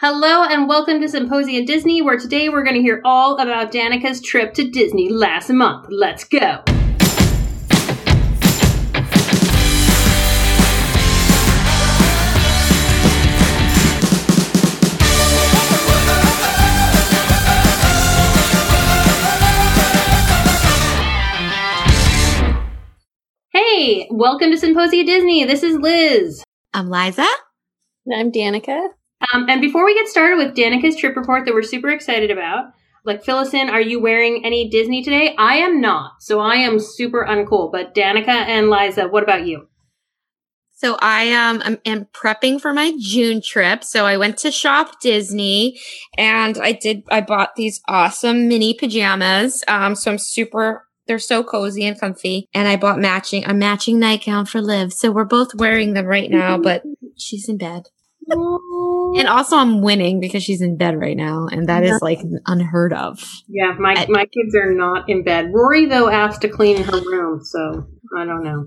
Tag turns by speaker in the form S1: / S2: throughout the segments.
S1: Hello and welcome to Symposium Disney, where today we're going to hear all about Danica's trip to Disney last month. Let's go! Hey, welcome to Symposia Disney. This is Liz.
S2: I'm Liza.
S3: And I'm Danica.
S1: Um, and before we get started with Danica's trip report that we're super excited about, like fill us in. Are you wearing any Disney today? I am not, so I am super uncool. But Danica and Liza, what about you?
S2: So I um am, am prepping for my June trip. So I went to Shop Disney and I did I bought these awesome mini pajamas. Um so I'm super they're so cozy and comfy. And I bought matching a matching nightgown for Liv. So we're both wearing them right now, but she's in bed. And also I'm winning because she's in bed right now. And that is like unheard of.
S1: Yeah, my
S2: I-
S1: my kids are not in bed. Rory though asked to clean her room, so I don't know.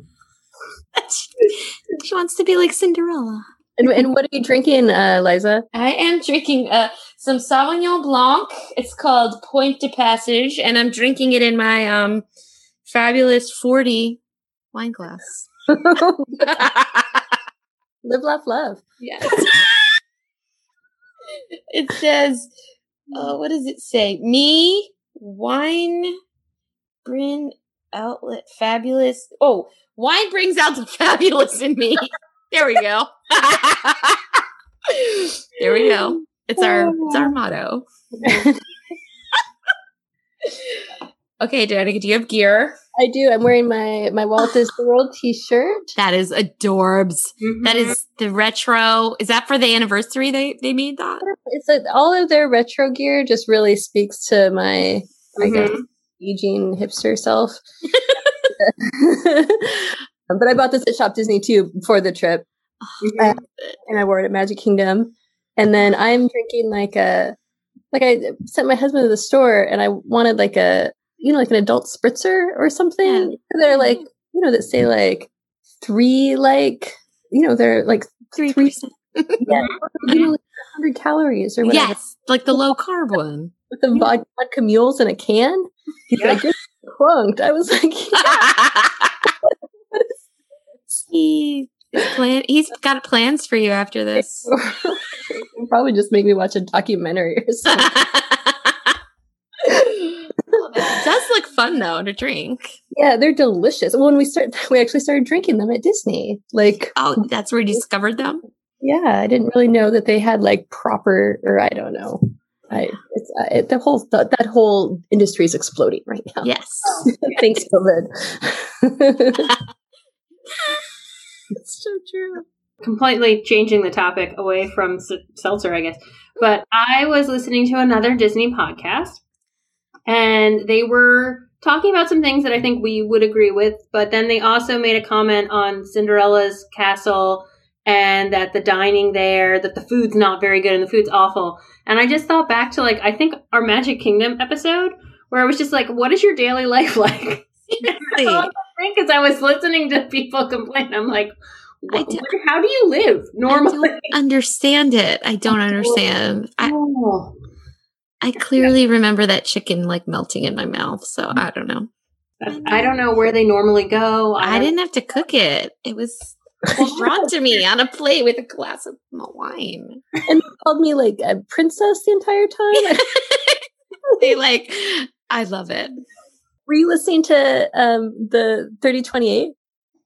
S2: she wants to be like Cinderella.
S3: And, and what are you drinking, uh, Liza?
S2: I am drinking uh, some Sauvignon Blanc. It's called Point de Passage, and I'm drinking it in my um fabulous 40 wine glass.
S3: Live, laugh, love.
S2: yes. it says, uh, what does it say? Me, wine, bring outlet, fabulous. Oh, wine brings out the fabulous in me. there we go. there we go. It's our it's our motto. Okay, Danica, do you have gear?
S3: I do. I'm wearing my my Walt Disney World T-shirt.
S2: That is adorbs. That
S1: Mhm.
S2: is the retro. Is that for the anniversary they they made that?
S3: It's like all of their retro gear just really speaks to my I guess
S1: Mhm.
S3: Eugene hipster self. but I bought this at Shop Disney too for the trip,
S1: Mhm.
S3: and I wore it at Magic Kingdom. And then I'm drinking like a like I sent my husband to the store, and I wanted like a you know like an adult spritzer or something.
S2: Yeah.
S3: They're mm-hmm. like you know that say like three like you know they're like
S2: Three
S3: three
S2: percent.
S3: yeah, you know, like 100 calories or whatever
S2: Yes, like the low carb one.
S3: with the vod- vodka mules in a can. He's
S1: Yeah.
S3: like, you're crunked. I was like,
S2: he, plan- he's got plans for you after this.
S3: Probably just make me watch a documentary or something.
S2: It does look fun though to drink.
S3: yeah, they're delicious. When we start, we actually started drinking them at Disney. Like,
S2: Oh, that's where you discovered them.
S3: yeah, I didn't really know that they had like proper, or I don't know. I, it's, uh, it, the whole th- that whole industry is exploding right now.
S2: Yes.
S3: Thanks, COVID.
S2: It's so true.
S1: completely changing the topic away from s- seltzer, I guess. But I was listening to another Disney podcast, and they were talking about some things that I think we would agree with. But then they also made a comment on Cinderella's castle and that the dining there, that the food's not very good and the food's awful. And I just thought back to like I think our Magic Kingdom episode where I was just like, "What is your daily life like?" Because I was listening to people complain, I'm like,
S2: I
S1: "What-
S2: do-
S1: how do you live
S2: I
S1: normally?
S2: don't understand it. I don't understand.
S1: Oh.
S2: I clearly remember that chicken like melting in my mouth. So I don't know.
S1: I don't know where they normally go.
S2: I
S1: don't-
S2: didn't have to cook it. It was brought to me on a plate with a glass of wine.
S3: and they called me like a princess the entire time.
S2: They like, I love it.
S3: Were you listening to um, the 3028?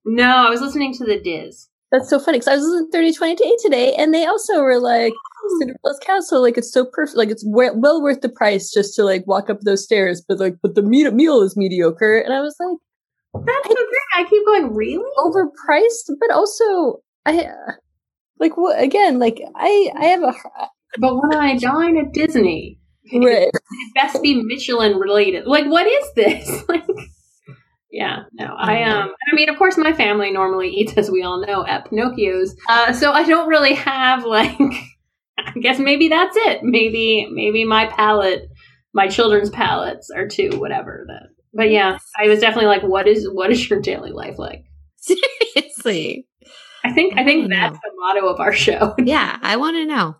S1: No, I was listening to the Diz.
S3: That's so funny because I was listening to 3028 today, and they also were like, Cinderella's castle, like it's so perfect, like it's we- well worth the price just to like walk up those stairs, but like, but the meat meal is mediocre. And I was like,
S1: That's so great. I keep going, really?
S3: overpriced, but also, I uh, like what again? Like I, I have a
S1: But when I dine at Disney,
S3: right.
S1: it best be Michelin related. Like, what is this? Like, yeah, no, I um, I mean, of course, my family normally eats, as we all know, at Pinocchio's. Uh, so I don't really have like, I guess maybe that's it. Maybe, maybe my palate, my children's palates are too whatever that. But yeah, I was definitely like, what is what is your daily life like?
S2: Seriously.
S1: I think I think that's
S2: know.
S1: the motto of our show.
S2: Yeah, I want to know.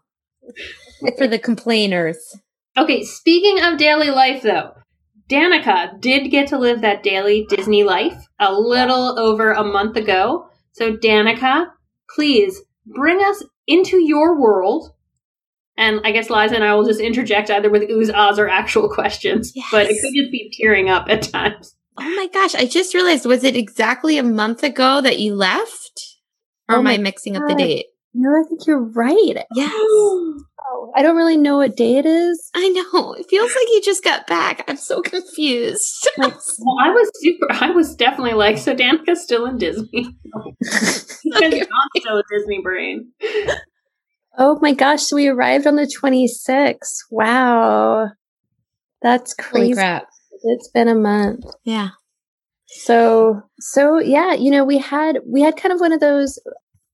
S2: for the complainers.
S1: Okay, speaking of daily life though, Danica did get to live that daily Disney life a little over a month ago. So Danica, please bring us into your world. And I guess Liza and I will just interject either with oohs, ahs, or actual questions.
S2: Yes.
S1: But it could just be tearing up at times.
S2: Oh my gosh, I just realized was it exactly a month ago that you left? Or
S3: Oh
S2: am I
S3: my
S2: mixing up the date?
S3: No, I think you're right.
S2: Yes.
S3: Oh, I don't really know what day it is.
S2: I know. It feels like you just got back. I'm so confused.
S1: Well, I was super. I was definitely like, so Danica's still in Disney. Because I'm still a Disney brain.
S3: Oh my gosh, so we arrived on the 26th. Wow. That's
S2: Holy
S3: crazy.
S2: crap.
S3: It's been a month.
S2: Yeah.
S3: So, so yeah, you know, we had we had kind of one of those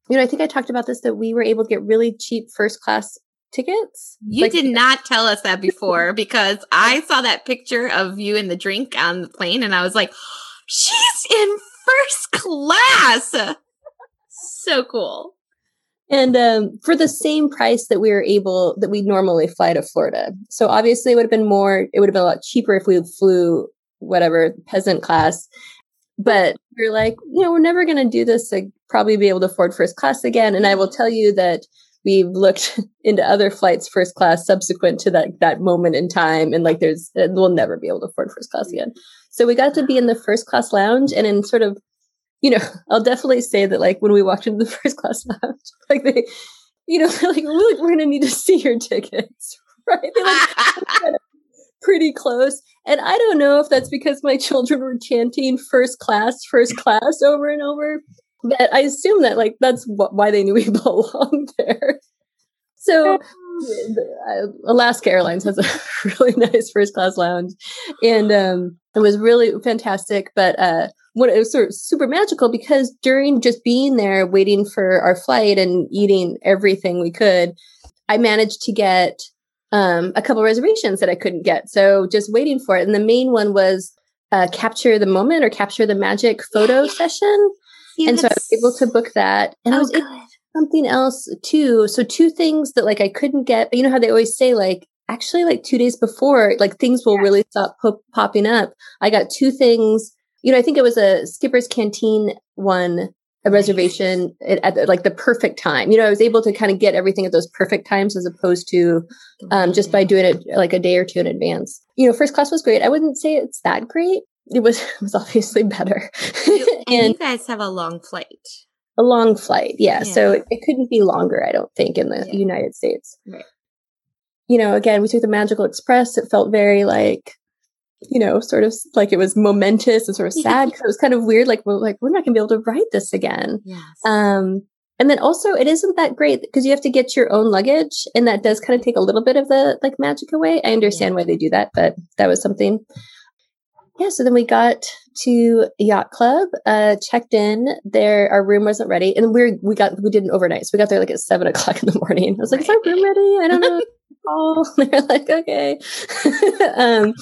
S3: you know, I think I talked about this that we were able to get really cheap first class tickets.
S2: You
S3: Like-
S2: did not tell us that before because I saw that picture of you and the drink on the plane and I was like, she's in first class. So cool.
S3: And um, for the same price that we were able that we normally fly to Florida. So obviously it would have been more it would have been a lot cheaper if we flew whatever peasant class. But we are like, you know, we're never going to do this to probably be able to afford first class again. And I will tell you that we've looked into other flights first class subsequent to that that moment in time, and like there's uh, we'll never be able to afford first class again. So we got to be in the first class lounge, and in sort of, you know, I'll definitely say that like when we walked into the first class lounge, like they, you know, they're like we're, we're to need to see your tickets, right? They like pretty close. And I don't know if that's because my children were chanting first class, first class over and over. But I assume that like that's wh- why they knew we belonged there. So uh, Alaska Airlines has a really nice first class lounge, and um, it was really fantastic. But uh, what it was sort of super magical because during just being there, waiting for our flight and eating everything we could, I managed to get um, a couple reservations that I couldn't get. So just waiting for it, and the main one was uh, capture the moment or capture the magic photo session. And so I was able to book that, and I
S2: Oh,
S3: was able something else too. So two things that like I couldn't get. But You know how they always say like actually like two days before like things will really stop po- popping up. I got two things. You know, I think it was a Skipper's Canteen one a reservation at, at like the perfect time. You know, I was able to kind of get everything at those perfect times as opposed to um, just by doing it like a day or two in advance. You know, first class was great. I wouldn't say it's that great. It was it was obviously better,
S2: and
S3: and
S2: you guys have a long flight.
S3: a long flight. Yeah,
S2: Yeah.
S3: so it, it couldn't be longer. I don't think in the
S2: Yeah.
S3: United States.
S2: Right.
S3: You know, again, we took the Magical Express. It felt very like, you know, sort of like it was momentous and sort of sad. 'cause it was kind of weird. Like we're like we're not going to be able to ride this again.
S2: Yes.
S3: Um, and then also it isn't that great because you have to get your own luggage, and that does kind of take a little bit of the like magic away. I understand why they do that, but that was something. Yeah, so then we got to yacht club, uh, checked in. There, our room wasn't ready, and we we got we did an overnight, so we got there like at seven o'clock in the morning. I was like, "Is our room ready?" I don't know. oh, they're like, "Okay," um,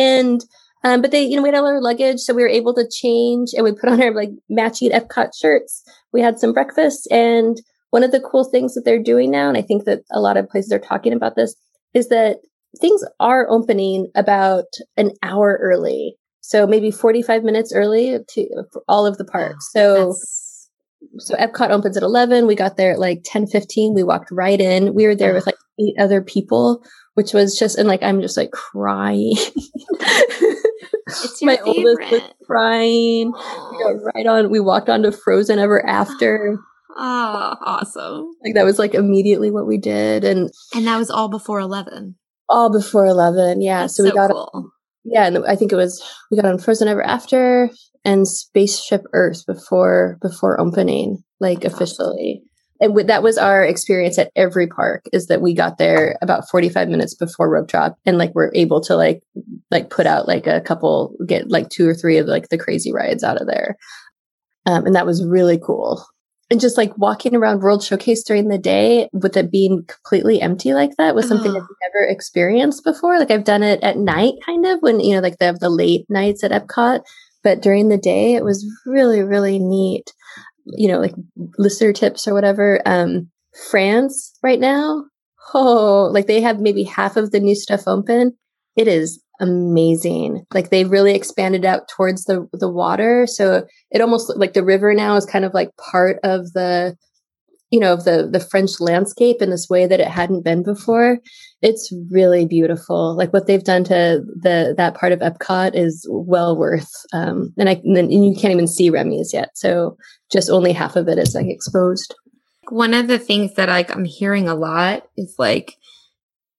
S3: and um, but they, you know, we had all our luggage, so we were able to change, and we put on our like matching Epcot shirts. We had some breakfast, and one of the cool things that they're doing now, and I think that a lot of places are talking about this, is that things are opening about an hour early. So maybe 45 minutes early to for all of the parks. So
S2: That's-
S3: so Epcot opens at 11. We got there at like 10 15. We walked right in. We were there with like eight other people, which was just, and like, I'm just like crying.
S2: it's
S3: My oldest was crying. We got right on. We walked onto Frozen Ever After.
S2: Oh, awesome.
S3: Like that was like immediately what we did. And
S2: And that was all before 11.
S3: All before 11. Yeah.
S2: That's
S3: so we
S2: so
S3: got
S2: cool.
S3: yeah and i think it was we got on frozen ever after and spaceship earth before before opening like officially and with, that was our experience at every park is that we got there about 45 minutes before rope drop and like we're able to like like put out like a couple get like two or three of like the crazy rides out of there um, and that was really cool and just like walking around world showcase during the day with it being completely empty like that was something
S2: Ugh.
S3: i've never experienced before like i've done it at night kind of when you know like they have the late nights at epcot but during the day it was really really neat you know like listener tips or whatever um france right now oh, like they have maybe half of the new stuff open. It is amazing. Like they've really expanded out towards the the water, so it almost like the river now is kind of like part of the you know of the the French landscape in this way that it hadn't been before. It's really beautiful. Like what they've done to the that part of Epcot is well worth. Um, and I and, then, and you can't even see Remy's yet, so just only half of it is like exposed.
S2: One of the things that like I'm hearing a lot is like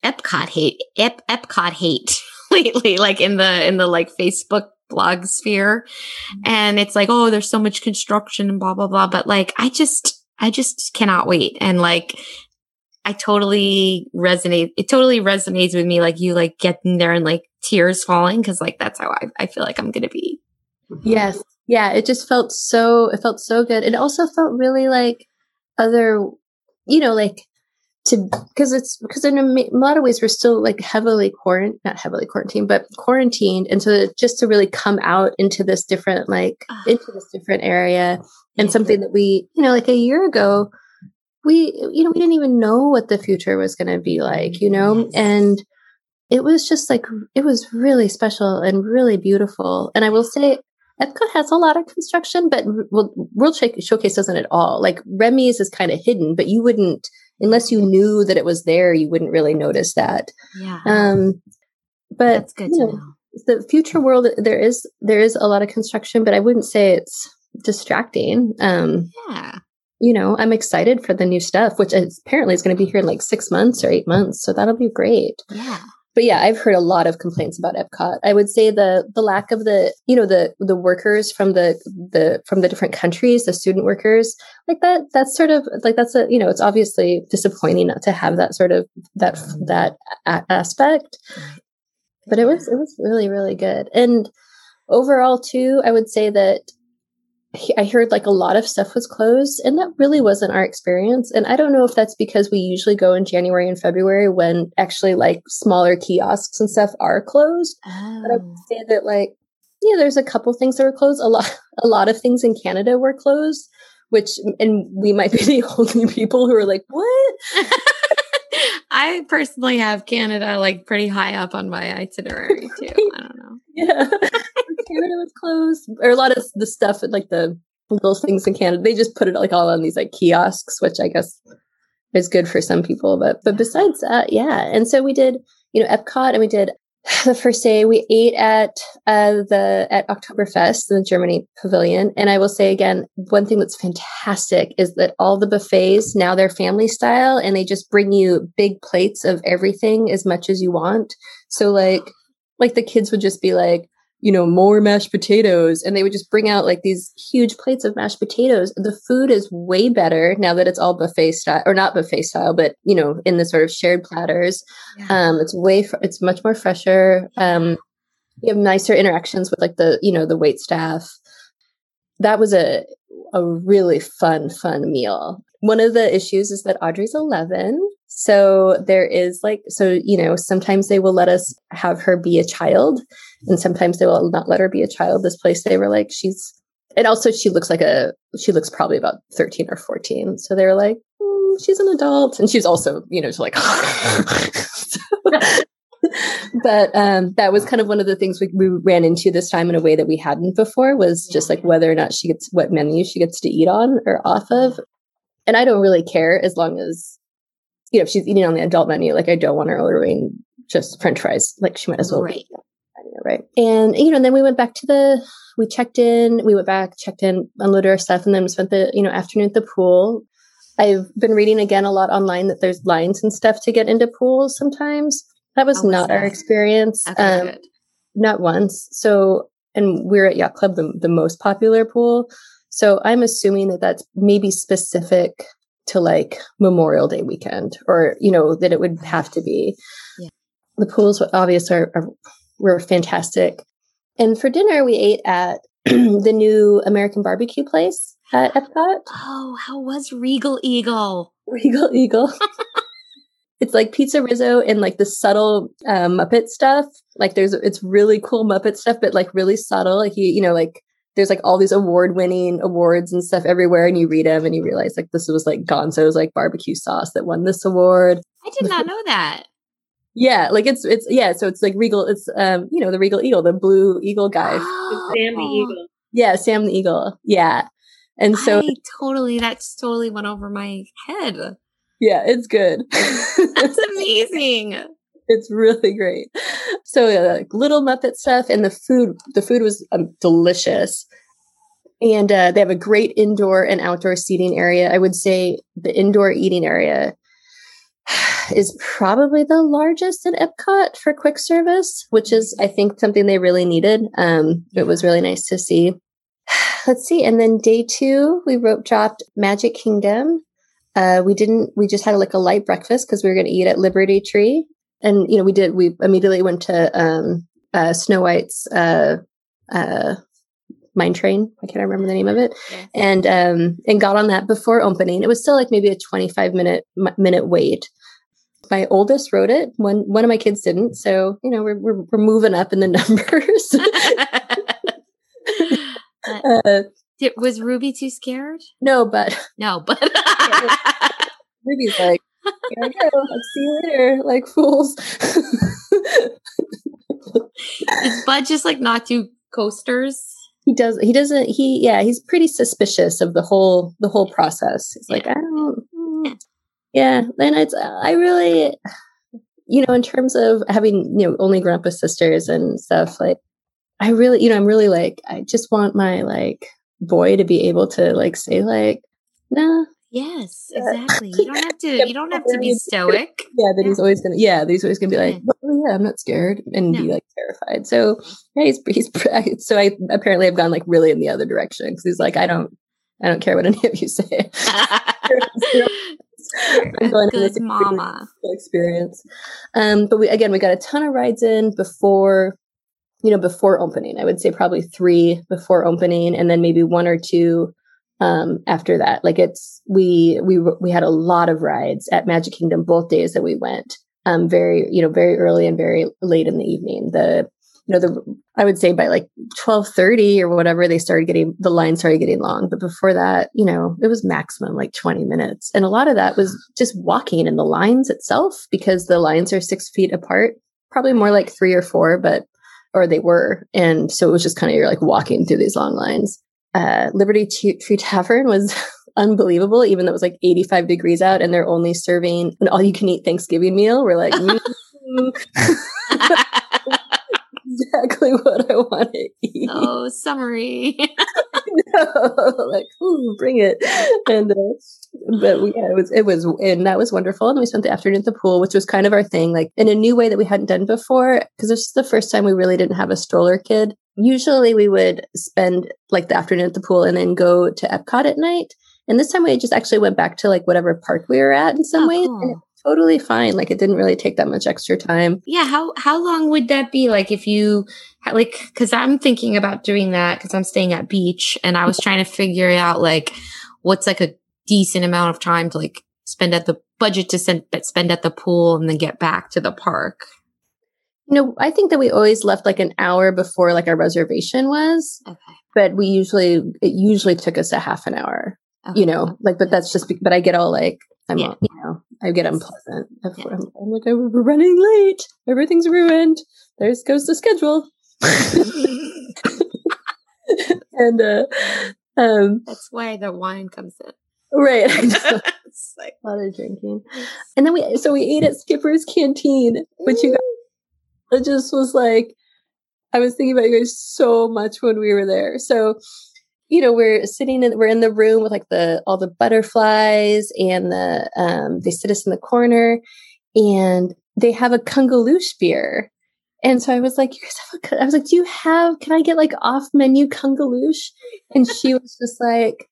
S2: Epcot hate, Ep- Epcot hate lately, like in the in the like Facebook blog sphere, mm-hmm. and it's like, oh, there's so much construction and blah blah blah. But like, I just, I just cannot wait, and like, I totally resonate. It totally resonates with me. Like you, like getting there and like tears falling because like that's how I, I feel like I'm gonna be. Mm-hmm.
S3: Yes, yeah. It just felt so. It felt so good. It also felt really like other, you know, like to because it's because in a, lot of ways we're still like heavily quarantined, not heavily quarantined, but quarantined, and so just to really come out into this different like uh, into this different area and yeah. something that we you know like a year ago we you know we didn't even know what the future was going to be like you know yes. and it was just like it was really special and really beautiful and i will say Epcot has a lot of construction, but World Showcase doesn't at all. Like Remy's is kind of hidden, but you wouldn't, unless you knew that it was there, you wouldn't really notice that.
S2: Yeah.
S3: Um, but
S2: that's good to know, know.
S3: The future world, there is there is a lot of construction, but I wouldn't say it's distracting. Um,
S2: yeah.
S3: You know, I'm excited for the new stuff, which is, apparently is going to be here in like six months or eight months. So that'll be great.
S2: Yeah
S3: but yeah, I've heard a lot of complaints about Epcot. I would say the the lack of the you know the the workers from the the from the different countries, the student workers, like that. That's sort of like that's a you know it's obviously disappointing not to have that sort of that that a- aspect. But it was it was really really good, and overall too, I would say that I heard like a lot of stuff was closed, and that really wasn't our experience. And I don't know if that's because we usually go in January and February when actually like smaller kiosks and stuff are closed. Oh. But I would oh. say that like yeah, there's a couple things that were closed. A lot, a lot of things in Canada were closed, which and we might be the only people who are like, what?
S2: I personally have Canada like pretty high up on my itinerary too. I don't know.
S3: Yeah. Canada was closed. Or a lot of the stuff like the little things in Canada, they just put it like all on these like kiosks, which I guess is good for some people. But but besides that, yeah. And so we did, you know, Epcot and we did the first day we ate at uh, the at Oktoberfest in the Germany pavilion. And I will say again, one thing that's fantastic is that all the buffets now they're family style and they just bring you big plates of everything as much as you want. So like like the kids would just be like, you know, more mashed potatoes. And they would just bring out like these huge plates of mashed potatoes. The food is way better now that it's all buffet style, or not buffet style, but, you know, in the sort of shared platters. Yeah. Um, it's way, fr- it's much more fresher. Um, you have nicer interactions with like the, you know, the wait staff. That was a, a really fun, fun meal. One of the issues is that Audrey's 11 so there is like, so, you know, sometimes they will let us have her be a child and sometimes they will not let her be a child. This place, they were like, she's, and also she looks like a, she looks probably about 13 or 14. So they were like, mm, she's an adult. And she's also, you know, she's like, but um, that was kind of one of the things we, we ran into this time in a way that we hadn't before was just like whether or not she gets what menu she gets to eat on or off of. And I don't really care as long as you know, if she's eating on the adult menu, like I don't want her ordering just French fries. Like she might as well.
S2: Right.
S3: right. And you know, and then we went back to the. We checked in. We went back, checked in, unloaded our stuff, and then we spent the you know afternoon at the pool. I've been reading again a lot online that there's lines and stuff to get into pools sometimes. That was not that? our experience.
S2: Um,
S3: not once. So, and we're at Yacht Club, the, the most popular pool. So I'm assuming that that's maybe specific to like Memorial Day weekend, or you know that it would have to be. Yeah. The pools, obviously, are, are were fantastic. And for dinner, we ate at the new American barbecue place at Epcot.
S2: Oh, how was Regal Eagle?
S3: Regal Eagle. it's like PizzeRizzo and like the subtle um, Muppet stuff. Like there's, it's really cool Muppet stuff, but like really subtle. Like you, you know, like there's like all these award winning awards and stuff everywhere and you read them and you realize like this was like gonzo's like barbecue sauce that won this award
S2: I did not know that.
S3: Yeah, like it's it's yeah, so it's like Regal. It's um you know the Regal Eagle, the blue eagle guy.
S1: Sam the Eagle.
S3: Yeah, Sam the Eagle. Yeah, and so
S2: I totally that's totally went over my head.
S3: yeah, it's good.
S2: That's amazing.
S3: It's really great. So uh, like little Muppet stuff, and the food. The food was um, delicious, and uh, they have a great indoor and outdoor seating area. I would say the indoor eating area is probably the largest at Epcot for quick service, which is I think something they really needed. Um, it was really nice to see. Let's see, and then day two we rope dropped Magic Kingdom. Uh, we didn't. We just had like a light breakfast because we were going to eat at Liberty Tree, and you know we did. We immediately went to um, uh, Snow White's uh, uh, mine train. I can't remember the name of it,
S2: Yeah.
S3: and um, and got on that before opening. It was still like maybe a twenty five minute m- minute wait. My oldest wrote it. One one of my kids didn't. So you know we're we're, we're moving up in the numbers. uh,
S2: Did, was Ruby too scared?
S3: no, but
S2: No, but
S3: Ruby's like, here I go. I'll see you later, like fools.
S2: Does Bud just like not do coasters?
S3: he does. He doesn't. He yeah. He's pretty suspicious of the whole the whole process. He's like, I don't. mm." Yeah. Then it's. I really, you know, in terms of having you know only grown up with sisters and stuff, like I really, you know, I'm really like, I just want my like boy to be able to like say like, nah,
S2: Yes, exactly. You don't have to. You don't have to be stoic.
S3: yeah, that he's always gonna, yeah, that he's always gonna be like,
S2: Yeah.
S3: oh yeah, I'm not scared, and be like terrified. So yeah, he's he's so I apparently have gone like really in the other direction because he's like, I don't, I don't care what any of you say. I'm going
S2: good
S3: this
S2: mama.
S3: experience. Um, but we again we got a ton of rides in before, you know, before opening. I would say probably three before opening, and then maybe one or two um after that. Like it's we we we had a lot of rides at Magic Kingdom both days that we went. Um, very you know very early and very late in the evening. The you know the I would say by like twelve thirty or whatever they started getting the line started getting long. But before that, you know, it was maximum like twenty minutes, and a lot of that was just walking in the lines itself because the lines are six feet apart. Probably more like three or four, but or they were, and so it was just kind of you're like walking through these long lines. Uh, Liberty Tree Tavern was unbelievable, even though it was like 85 degrees out and they're only serving an all you can eat Thanksgiving meal. We're like, mm, exactly what I want to eat.
S2: oh, summary.
S3: like, ooh, bring it. And uh, but we, yeah, it was it was and that was wonderful. And we spent the afternoon at the pool, which was kind of our thing, like in a new way that we hadn't done before. Because this is the first time we really didn't have a stroller kid. Usually we would spend like the afternoon at the pool and then go to Epcot at night. And this time we just actually went back to like whatever park we were at in some
S2: Oh,
S3: ways.
S2: cool.
S3: And it was totally fine. Like it didn't really take that much extra time.
S2: yeah how how long would that be like if you like because i'm thinking about doing that because i'm staying at beach and i was trying to figure out like what's like a decent amount of time to like spend at the budget to send, spend at the pool and then get back to the park
S3: You know, I think that we always left like an hour before like our reservation was.
S2: okay,
S3: but we usually it usually took us a half an hour
S2: okay.
S3: you know? Like but that's just be- but i get all like i'm
S2: Yeah.
S3: all, you know i get unpleasant.
S2: Yeah.
S3: I'm, I'm like oh, we're running late. Everything's ruined. There's goes the schedule. And uh um
S2: that's why the wine comes in.
S3: Right
S2: It's like,
S3: a lot of drinking and then we so we ate at skipper's canteen which you guys it just was like i was thinking about you guys so much when we were there. So you know we're sitting in we're in the room with like the all the butterflies and the um they sit us in the corner and they have a kungaloosh beer. And so i was like you guys have a, Kun-" i was like do you have can i get like off menu kungaloosh and she was just like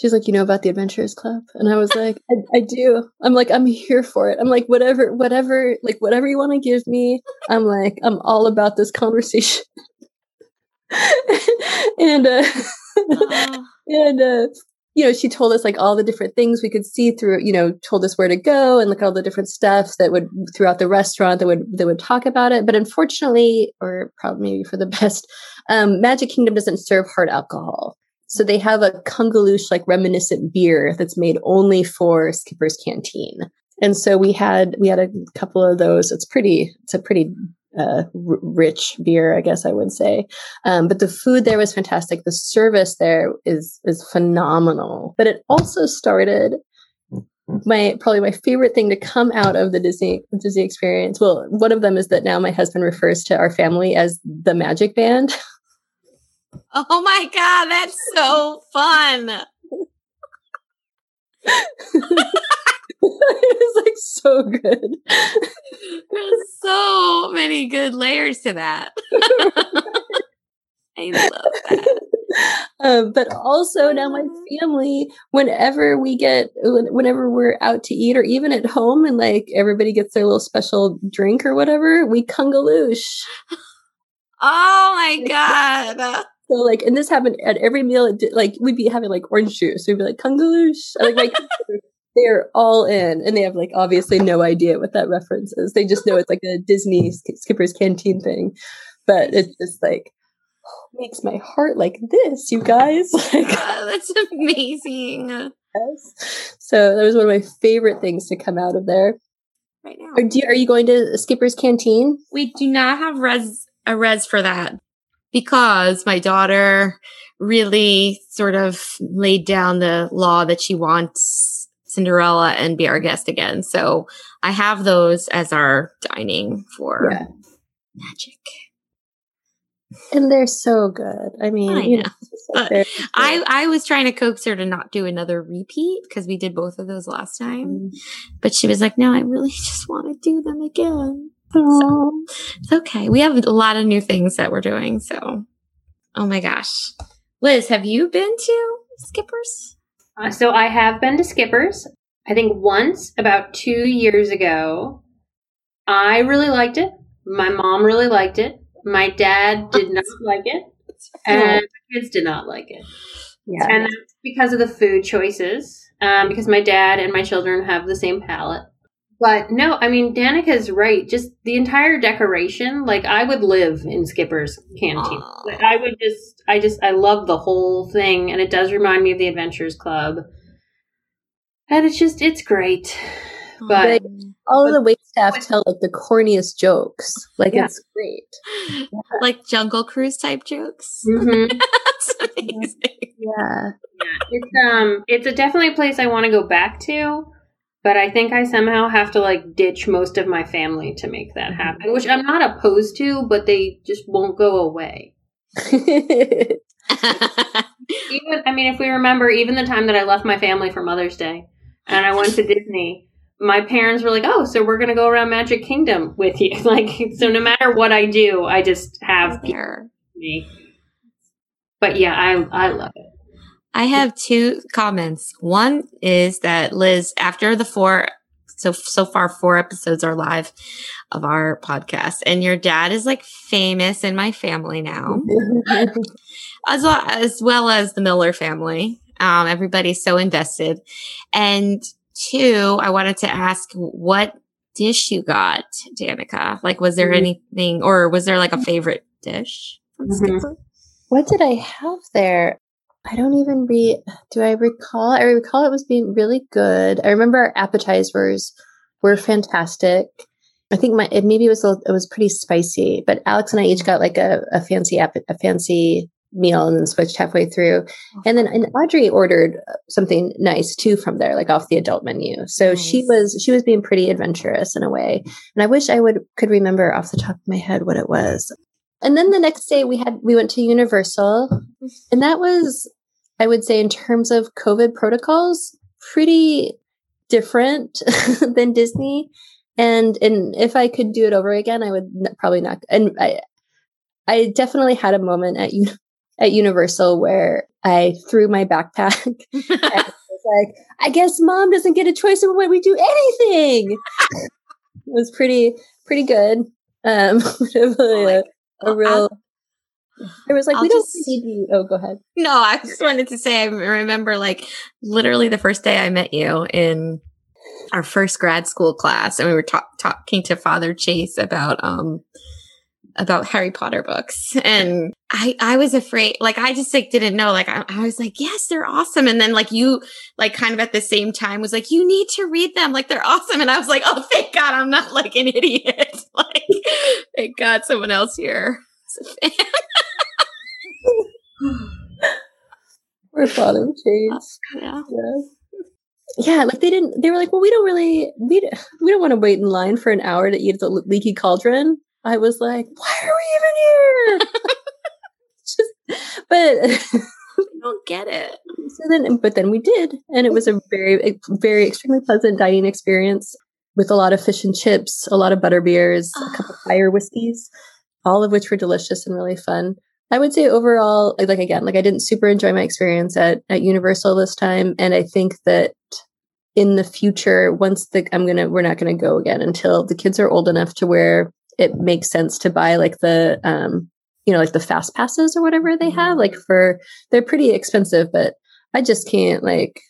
S3: she's like you know about the adventurers club? And i was like I, I do. I'm like i'm here for it. I'm like whatever whatever like whatever you want to give me i'm like i'm all about this conversation. And uh
S2: oh,
S3: and uh you know she told us like all the different things we could see through you know told us where to go and like all the different stuff that would throughout the restaurant that would that would talk about it. But unfortunately or probably maybe for the best um magic kingdom doesn't serve hard alcohol so they have a kungaloosh like reminiscent beer that's made only for skipper's canteen and so we had we had a couple of those. It's pretty. It's a pretty uh, r- rich beer, I guess I would say. Um, but the food there was fantastic. The service there is is phenomenal. But it also started my probably my favorite thing to come out of the Disney Disney experience. Well, one of them is that now my husband refers to our family as the Magic Band.
S2: Oh my god, that's so fun.
S3: it was like so good.
S2: There's so many good layers to that. I love that.
S3: Um, but also now my family, whenever we get, whenever we're out to eat or even at home and like everybody gets their little special drink or whatever, we kungaloosh.
S2: Oh my God.
S3: So like, and this happened at every meal. Like we'd be having like orange juice. We'd be like kungaloosh. Like, like they're all in, and they have like obviously no idea what that reference is. They just know it's like a Disney Skipper's Canteen thing, but it's just like makes my heart like this, you guys. Like,
S2: oh, that's amazing.
S3: Yes. So that was one of my favorite things to come out of there.
S2: Right now,
S3: are you, are you going to Skipper's Canteen?
S2: We do not have res a res for that because my daughter really sort of laid down the law that she wants Cinderella and be our guest again. So I have those as our dining for yeah. magic.
S3: And they're so good. I mean, I, you
S2: know, I I was trying to coax her to not do another repeat because we did both of those last time, mm. but she was like, "No, I really just want to do them again." So it's okay. We have a lot of new things that we're doing. So, oh my gosh, Liz, have you been to Skippers?
S1: Uh, so I have been to Skippers. I think once about two years ago. I really liked it. My mom really liked it. My dad did not like it, and the kids did not like it. Yeah. And that's because of the food choices. Um, because my dad and my children have the same palate. But no, I mean Danica's right. Just the entire decoration, like I would live in Skipper's canteen. Like, I would just, I just, I love the whole thing, and it does remind me of the Adventures Club. And it's just, it's great. But
S3: all but, the wait staff tell like the corniest jokes. Like yeah. it's great,
S2: yeah. like Jungle Cruise type jokes.
S1: Mm-hmm. That's amazing. Yeah. yeah, it's um, it's a definitely a place I want to go back to. But I think I somehow have to like ditch most of my family to make that mm-hmm. happen, which I'm not opposed to, but they just won't go away. even I mean, if we remember, even the time that I left my family for Mother's Day and I went to Disney, my parents were like, "Oh, so we're gonna go around Magic Kingdom with you." like, so no matter what I do, I just have me. But yeah, I I love it.
S2: I have two comments. One is that Liz, after the four, so so far four episodes are live of our podcast, and your dad is like famous in my family now, as well as well as the Miller family. Um, everybody's so invested, and two, I wanted to ask what dish you got, Danica. Like, was there mm-hmm. anything, or was there like a favorite dish mm-hmm.
S3: What did I have there? I don't even re. Do I recall? I recall it was being really good. I remember our appetizers were fantastic. I think my it maybe it was a, it was pretty spicy, but Alex and I each got like a, a fancy app, a fancy meal and then switched halfway through. Oh. And then and Audrey ordered something nice too from there, like off the adult menu. So nice. she was she was being pretty adventurous in a way. And I wish I would could remember off the top of my head what it was. And then the next day we had we went to Universal. And that was I would say in terms of COVID protocols, pretty different than Disney. And and if I could do it over again, I would n- probably not. And I I definitely had a moment at you at Universal where I threw my backpack. and was like, I guess mom doesn't get a choice of when we do anything. it was pretty pretty good. Um, a, a real. It was like I'll we don't need you. Oh, go ahead.
S2: No, I just wanted to say I remember like literally the first day I met you in our first grad school class, and we were ta- talking to Father Chase about um about Harry Potter books. And I, I was afraid, like, I just like didn't know. Like, I, I, was like, yes, they're awesome. And then like you, like kind of at the same time was like, you need to read them. Like, they're awesome. And I was like, oh, thank God I'm not like an idiot. like, thank God someone else here is a fan.
S3: We're father change.
S2: Yeah.
S3: Yeah. Yeah, like they didn't. They were like, "Well, we don't really, we we don't want to wait in line for an hour to eat at the Leaky Cauldron." I was like, "Why are we even here?" Just, but
S2: I don't get it.
S3: so then, but then we did, and it was a very, very extremely pleasant dining experience with a lot of fish and chips, a lot of butter beers, a couple of ah. fire whiskeys, all of which were delicious and really fun. I would say overall, like, like again, like I didn't super enjoy my experience at at Universal this time, and I think that in the future, once the I'm gonna we're not gonna go again until the kids are old enough to where it makes sense to buy like the um you know like the fast passes or whatever they have like for they're pretty expensive, but I just can't like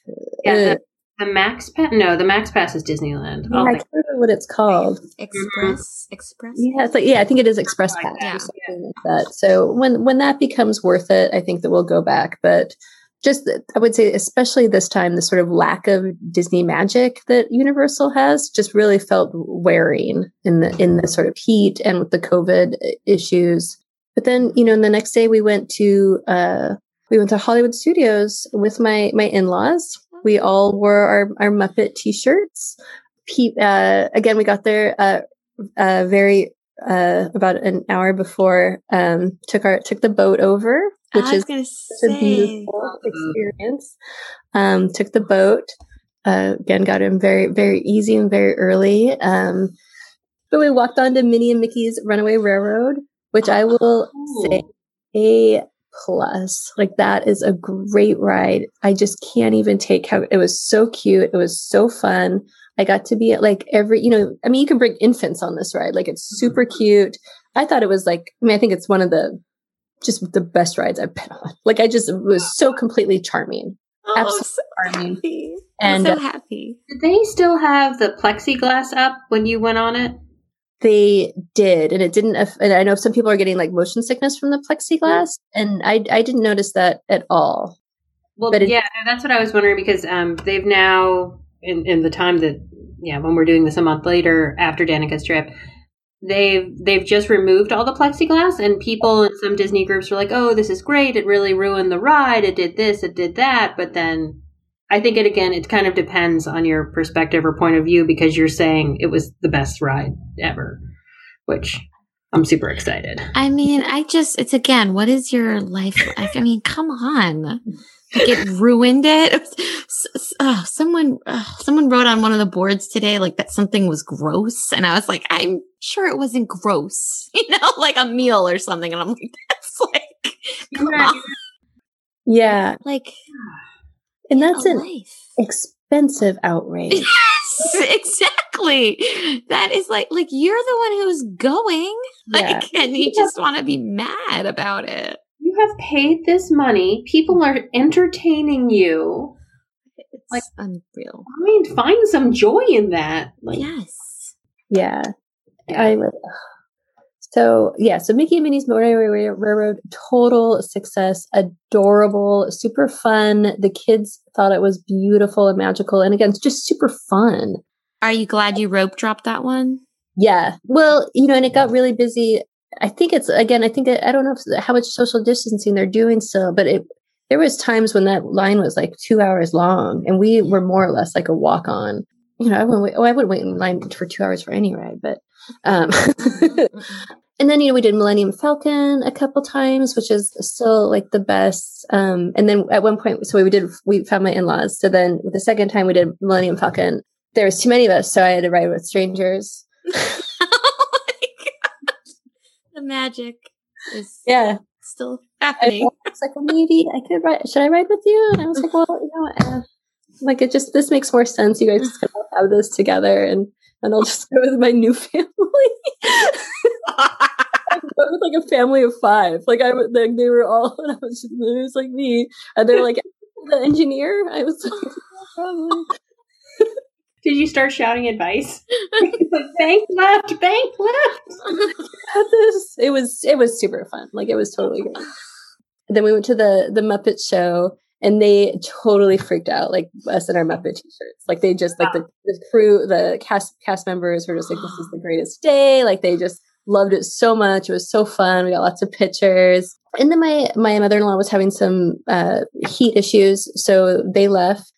S1: Yeah,
S3: uh,
S1: the, the Max Pass. No, the Max Pass is Disneyland.
S3: yeah,
S1: I'll
S3: I can't remember what it's called.
S2: Express, express.
S3: Yeah, it's like yeah, I think it is Express
S1: Like
S3: Pass
S2: that,
S3: or something like that. So when when that becomes worth it, I think that we'll go back. But just I would say, especially this time, the sort of lack of Disney magic that Universal has just really felt wearing in the in the sort of heat and with the COVID issues. But then you know, the next day we went to uh, we went to Hollywood Studios with my my in laws. We all wore our our Muppet t shirts. Pe- uh, again, we got there uh, uh, very uh, about an hour before. Um, took our took the boat over, which is such a beautiful experience. Um, took the boat. Uh, again, got in very very easy and very early. Um, but we walked on to Minnie and Mickey's Runaway Railroad, which I will say a plus. Like that is a great ride. I just can't even take how it was so cute. It was so fun. I got to be at like every, you know, I mean, you can bring infants on this ride. Like it's super cute. I thought it was like, I mean, I think it's one of the just the best rides I've been on. Like I just it was so completely charming.
S2: Oh, I'm
S3: Absolutely
S2: so
S3: charming.
S2: happy.
S3: And,
S2: I'm
S3: uh,
S2: so happy.
S1: Did they still have the plexiglass up when you went on it?
S3: They did, and it didn't. And I know some people are getting like motion sickness from the plexiglass, and I I didn't notice that at all.
S1: Well,
S3: But it-
S1: yeah, that's what I was wondering because um, they've now in in the time that yeah when we're doing this a month later after Danica's trip, they've they've just removed all the plexiglass and people in some Disney groups were like, oh, this is great. It really ruined the ride. It did this. It did that. But then I think it again. It kind of depends on your perspective or point of view because you're saying it was the best ride ever, which I'm super excited.
S2: I mean, I just, it's again, what is your life like? I mean, come on. Like it ruined it. Oh, someone, uh, someone wrote on one of the boards today, like that something was gross. And I was like, I'm sure it wasn't gross, you know, like a meal or something. And I'm like, that's like, come on.
S3: Yeah,
S2: Like,
S3: and that's an
S2: life.
S3: expensive outrage.
S2: Yes, exactly. That is like, like you're the one who's going,
S3: yeah.
S2: like, and you just want to be mad about it.
S1: You have paid this money. People are entertaining you.
S2: It's
S1: Like-
S2: unreal.
S1: Find find some joy in that. Like
S2: yes.
S3: Yeah. I would. So yeah, so Mickey and Minnie's Motorway Railroad, total success, adorable, super fun. The kids thought it was beautiful and magical, and again, it's just super fun.
S2: Are you glad you rope dropped that one?
S3: Yeah, well, you know, and it got really busy. I think it's again, I think I don't know if, how much social distancing they're doing still, but it there was times when that line was like two hours long, and we were more or less like a walk on. You know, I wouldn't wait, oh, I wouldn't wait in line for two hours for any ride, but um, and then you know we did Millennium Falcon a couple times, which is still like the best. Um, and then at one point, so we did we found my in laws. So then the second time we did Millennium Falcon, there was too many of us, so I had to ride with strangers.
S2: oh my god. The magic is
S3: Yeah,
S2: still
S3: I
S2: happening.
S3: was like, well, maybe I could ride. Should I ride with you? And I was like, well, you know, uh, like it just this makes more sense. You guys just kind of have this together, and and I'll just go with my new family. With like a family of five. Like I was, like they were all, and I was just, it was like me, and they're like the engineer. I was like, "Yeah, probably.
S1: Did you start shouting advice? bank left, bank left.
S3: this. It was it was super fun. Like it was totally great. Then we went to the the Muppet show and they totally freaked out, like us in our Muppet t-shirts. Like they just like the, the crew, the cast cast members were just like, "This is the greatest day!" Like they just loved it so much. It was so fun. We got lots of pictures. And then my my mother in law was having some uh, heat issues, so they left.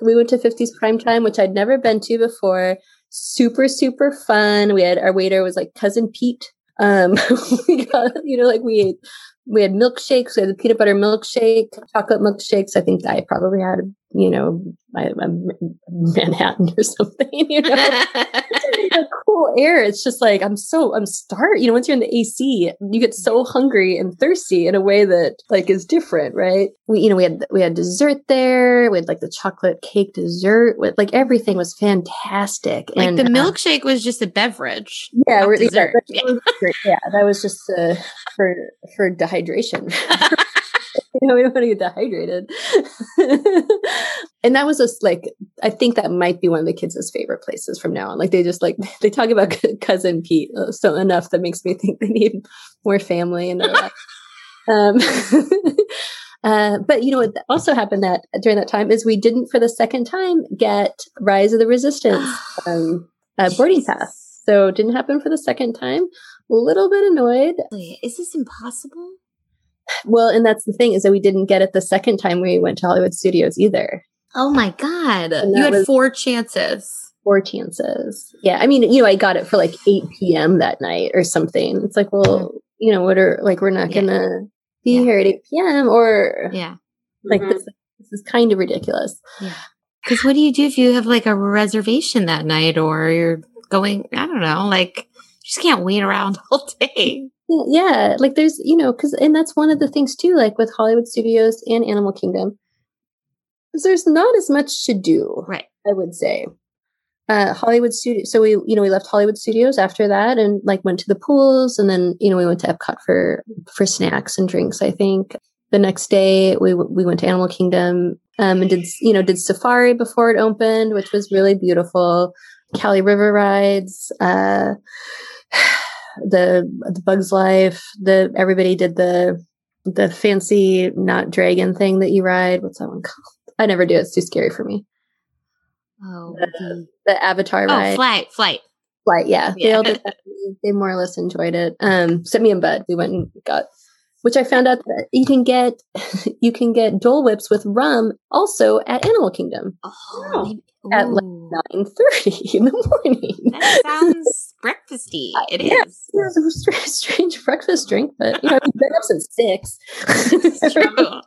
S3: We went to 50s prime time, which I'd never been to before. Super super fun. We had our waiter was like cousin Pete. Um, we got you know like we ate we had milkshakes. We had the peanut butter milkshake, chocolate milkshakes. I think I probably had, you know, a, a Manhattan or something. You know, it's cool air. It's just like I'm so I'm start. You know, once you're in the AC, you get so hungry and thirsty in a way that like is different, right? We, you know, we had we had dessert there. We had like the chocolate cake dessert. With like everything was fantastic.
S2: Like
S3: and
S2: the
S3: uh,
S2: milkshake was just a beverage.
S3: yeah, yeah,
S2: Yeah.
S3: was yeah, that was just uh, for for dehydration. you know, we don't want to get dehydrated. and that was just like, I think that might be one of the kids' favorite places from now on. Like they just like they talk about cousin Pete uh, so enough that makes me think they need more family in their life. Um, uh, but you know what also happened that during that time is we didn't for the second time get Rise of the Resistance um, uh, boarding pass. So didn't happen for the second time. A little bit annoyed.
S2: Is this impossible?
S3: Well, and that's the thing is that we didn't get it the second time we went to Hollywood Studios either.
S2: Oh my god! You had four chances.
S3: Four chances. Yeah, I mean, you know, I got it for like 8 p.m. that night or something. It's like, well, you know, what are like we're not
S2: Yeah.
S3: gonna be
S2: Yeah.
S3: here at 8 p.m. or
S2: Yeah.
S3: like
S1: Mhm.
S3: this. This is kind of ridiculous.
S2: Because what do you do if you have like a reservation that night or you're going, I don't know, like you just can't wait around all day.
S3: Yeah, like there's, you know, because and that's one of the things too, like with Hollywood Studios and Animal Kingdom, there's not as much to do.
S2: Right.
S3: I would say. Uh, Hollywood Studio. So we, you know, we left Hollywood Studios after that, and like went to the pools, and then you know we went to Epcot for for snacks and drinks. I think the next day we we went to Animal Kingdom um, and did you know did safari before it opened, which was really beautiful. Kali River rides, uh, the the Bugs Life. The everybody did the the fancy not dragon thing that you ride. What's that one called? I never do. It's too scary for me.
S2: Oh,
S3: The- The Avatar
S2: oh
S3: ride,
S2: flight, flight.
S3: flight. Yeah, they all did that. They more or less enjoyed it. Um, sent me in bed. We went and got, which I found out that you can get, you can get Dole Whips with rum also at Animal Kingdom
S2: Oh, maybe-
S3: At, like,
S2: ooh.
S3: nine thirty in the morning.
S2: that sounds breakfasty. It is.
S3: Yeah. It was a strange, strange breakfast drink, but you know, I've been up since six.
S2: It's true.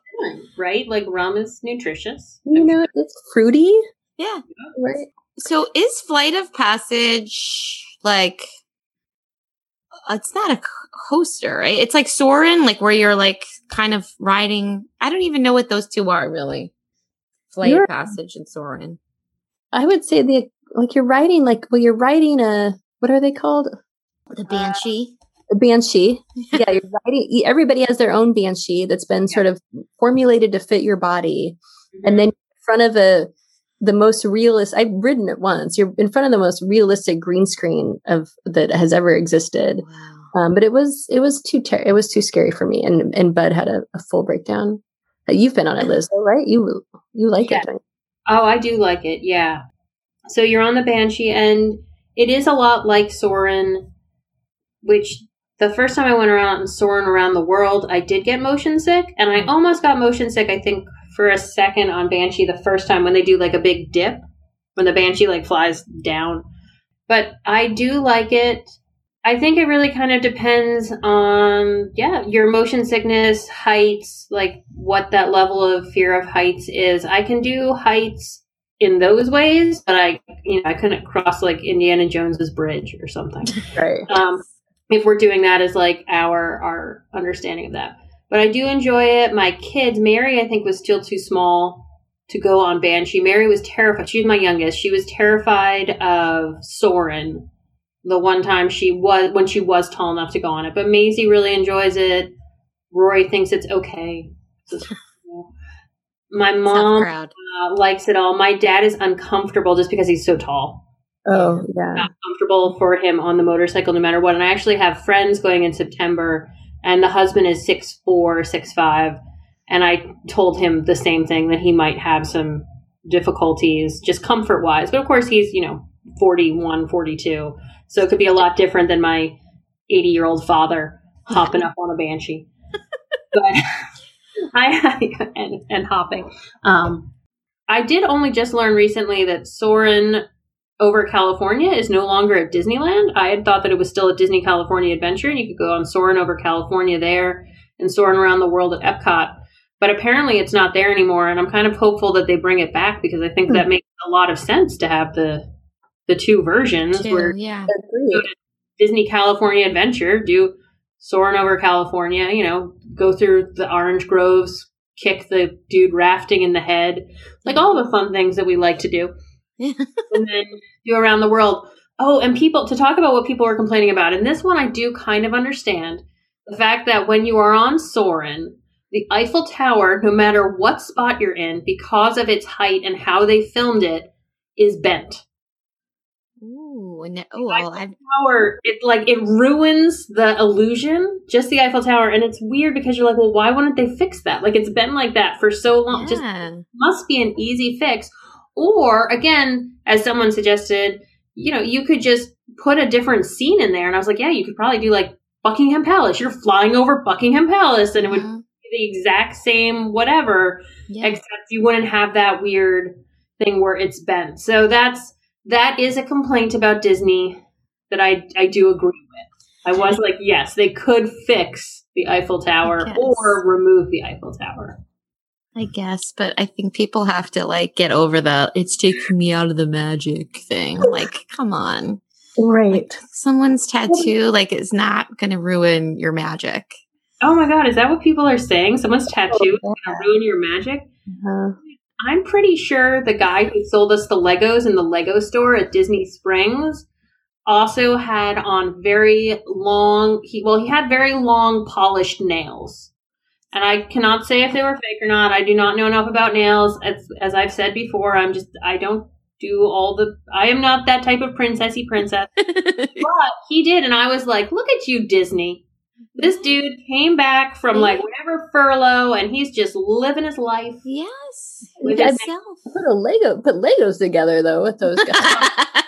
S1: right? Like rum is nutritious.
S3: you know, it's fruity,
S2: Yeah.
S3: right?
S2: So is Flight of Passage like it's not a coaster, right? It's like Soarin', like where you're like kind of riding. I don't even know what those two are really. Flight
S3: You're-
S2: of Passage and Soarin'.
S3: I would say the like you're writing like well you're writing a what are they called
S2: The Banshee.
S3: the banshee. yeah, you're riding. e- Everybody has their own banshee that's been sort of formulated to fit your body, and then in front of a the most realist. I've ridden it once. You're in front of the most realistic green screen of that has ever existed.
S2: Wow.
S3: Um, but it was it was too ter- it was too scary for me. And and Bud had a, a full breakdown. Uh, You've been on it, Liz, though, right? You you like
S1: Yeah.
S3: it?
S1: Oh, I do like it. Yeah. So you're on the Banshee, and it is a lot like Soarin', which the first time I went around and Soarin' around the world, I did get motion sick, and I almost got motion sick. I think for a second on Banshee the first time when they do like a big dip when the Banshee like flies down. But I do like it. I think it really kind of depends on yeah your motion sickness, heights, like what that level of fear of heights is. I can do heights in those ways, but I you know I couldn't cross like Indiana Jones's bridge or something.
S3: Right.
S1: um, if we're doing that as like our our understanding of that. But I do enjoy it. My kids, Mary, I think was still too small to go on Banshee. Mary was terrified. She was my youngest. She was terrified of Soarin'. The one time she was when she was tall enough to go on it. But Maisie really enjoys it. Rory thinks it's okay. My mom uh, likes it all. My dad is uncomfortable just because he's so tall.
S3: Oh yeah.
S1: Not comfortable for him on the motorcycle no matter what. And I actually have friends going in September, and the husband is six four, six five, and I told him the same thing that he might have some difficulties just comfort wise. But of course, he's you know 41, 42, so it could be a lot different than my eighty year old father hopping up on a banshee. but I and, and hopping. Um, I did only just learn recently that Soarin' over California is no longer at Disneyland. I had thought that it was still a Disney California Adventure, and you could go on Soarin' over California there and Soarin' around the world at Epcot. But apparently, it's not there anymore, and I'm kind of hopeful that they bring it back because I think
S3: Hmm.
S1: that makes a lot of sense to have the the two versions
S2: Too,
S1: where
S2: yeah.
S1: Disney California Adventure, do soaring over California, you know, go through the orange groves, kick the dude rafting in the head, like all the fun things that we like to do. And then do around the world. Oh, and people, to talk about what people were complaining about, and this one I do kind of understand the fact that when you are on Soarin', the Eiffel Tower, no matter what spot you're in, because of its height and how they filmed it, is bent.
S2: No, oh, well,
S1: tower it like it ruins the illusion just the eiffel tower and it's weird because you're like well why wouldn't they fix that like it's been like that for so long just must be an easy fix or again as someone suggested you know you could just put a different scene in there and i was like yeah you could probably do like buckingham palace you're flying over buckingham palace and it would
S2: Uh-huh.
S1: be the exact same whatever
S2: yeah.
S1: except you wouldn't have that weird thing where it's bent. So that's that is a complaint about Disney that I I do agree with. I was like, yes, they could fix the Eiffel Tower or remove the Eiffel Tower.
S2: I guess, but I think people have to like get over the it's taking me out of the magic thing. Like, come on.
S3: Right.
S2: Someone's tattoo like is not gonna ruin your magic.
S1: Oh my god, is that what people are saying? Someone's tattoo is
S3: Oh,
S1: gonna ruin your magic?
S3: Uh,
S1: I'm pretty sure the guy who sold us the Legos in the Lego store at Disney Springs also had on very long he well he had very long polished nails. And I cannot say if they were fake or not. I do not know enough about nails. As as I've said before, I'm just I don't do all the I am not that type of princessy princess. But he did and I was like, "Look at you Disney." This dude came back from like whatever furlough and he's just living his life.
S2: yes.
S1: With his
S3: put a Lego, put Legos together though with those guys.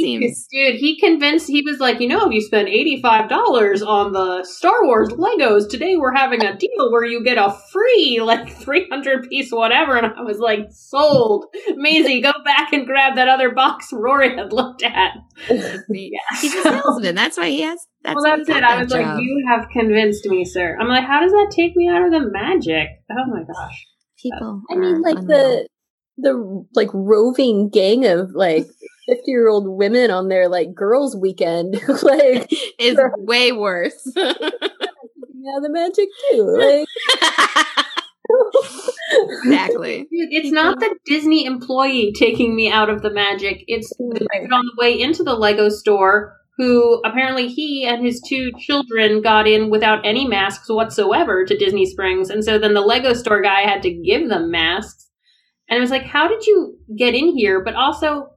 S2: that seems
S1: Dude, he convinced, he was like, you know, if you spend $85 on the Star Wars Legos, today we're having a deal where you get a free, like, 300 piece whatever. And I was like, sold. Maisie, go back and grab that other box Rory had looked at. yeah.
S2: he's a salesman. That's why he has that's
S1: well,
S2: why
S1: that's it.
S2: got
S1: I
S2: that
S1: was like, you have convinced me, sir. I'm like, how does that take me out of the magic? Oh my gosh.
S2: people.
S3: I mean, like
S2: unreal.
S3: the the like roving gang of like fifty year old women on their like girls' weekend, like
S2: is way worse.
S3: yeah, the magic too. Like,
S2: exactly.
S1: Dude, it's not the Disney employee taking me out of the magic. It's the
S3: Right.
S1: dude on the way into the Lego store who apparently he and his two children got in without any masks whatsoever to Disney Springs. And so then the Lego store guy had to give them masks. And it was like, how did you get in here? But also,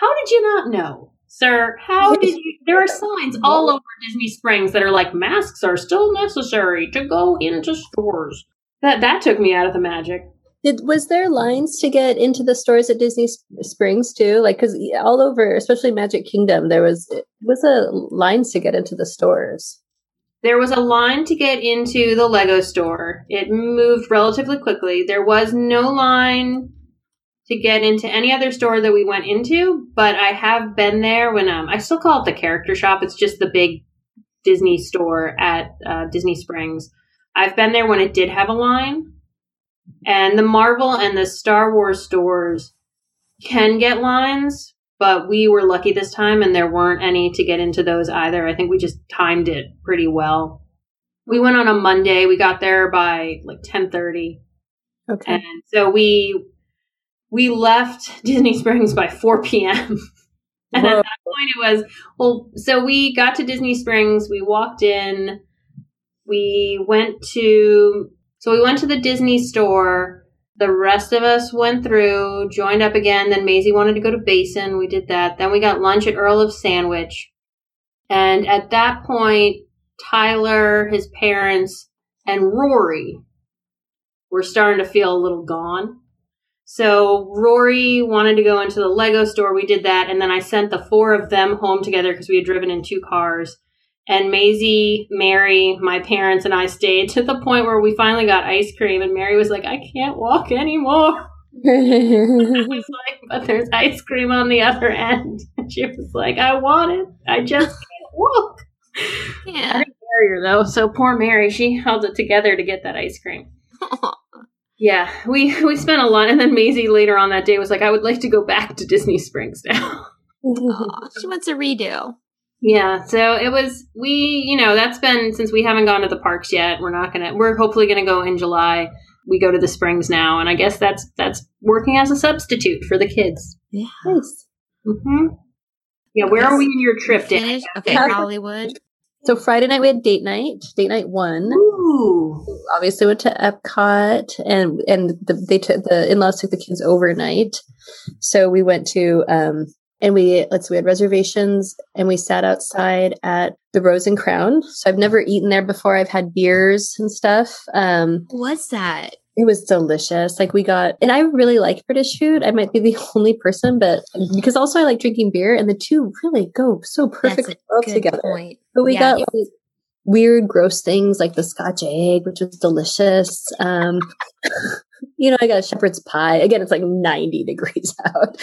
S1: how did you not know? Sir, how did you? There are signs all over Disney Springs that are like masks are still necessary to go into stores. That that took me out of the magic.
S3: Did was there lines to get into the stores at Disney Springs too? Like, because all over, especially Magic Kingdom, there was was a lines to get into the stores.
S1: There was a line to get into the Lego store. It moved relatively quickly. There was no line to get into any other store that we went into, but I have been there when um I still call it the character shop. It's just the big Disney store at uh, Disney Springs. I've been there when it did have a line. And the Marvel and the Star Wars stores can get lines, but we were lucky this time and there weren't any to get into those either. I think we just timed it pretty well. We went on a Monday. We got there by like 10:30.
S3: Okay.
S1: And so we we left Disney Springs by 4 p.m. and at that point it was well so we got to Disney Springs, we walked in, we went to so we went to the Disney store The rest of us went through, joined up again. Then Maisie wanted to go to Basin. We did that. Then we got lunch at Earl of Sandwich. And at that point, Tyler, his parents, and Rory were starting to feel a little gone. So Rory wanted to go into the Lego store. We did that. And then I sent the four of them home together because we had driven in two cars. And Maisie, Mary, my parents, and I stayed to the point where we finally got ice cream. And Mary was like, I can't walk anymore. I was like, but there's ice cream on the other end. And she was like, I want it. I just can't walk.
S2: Yeah.
S1: I didn't though, so poor Mary, she held it together to get that ice cream. Yeah, we we spent a lot, and then Maisie later on that day was like, "I would like to go back to Disney Springs now."
S2: Aw, she wants a redo.
S1: yeah, so it was we, you know, that's been since we haven't gone to the parks yet. We're not gonna. We're hopefully gonna go in July. We go to the Springs now, and I guess that's that's working as a substitute for the kids.
S2: Yeah.
S3: nice.
S1: hmm Yeah, where are we in your trip, Dan?
S2: Okay, Hollywood.
S3: So Friday night we had date night, date night one.
S1: Ooh,
S3: Obviously went to Epcot, and and the, they took the in laws took the kids overnight. So we went to um and we let's we had reservations and we sat outside at the Rose and Crown. So I've never eaten there before. I've had beers and stuff. Um,
S2: What's that?
S3: It was delicious. Like we got, and I really like British food. I might be the only person, but because also I like drinking beer, and the two really go so perfectly well together.
S2: point.
S3: But we
S2: Yeah.
S3: got like weird, gross things like the Scotch egg, which was delicious. Um, you know, I got shepherd's pie. Again, it's like ninety degrees out,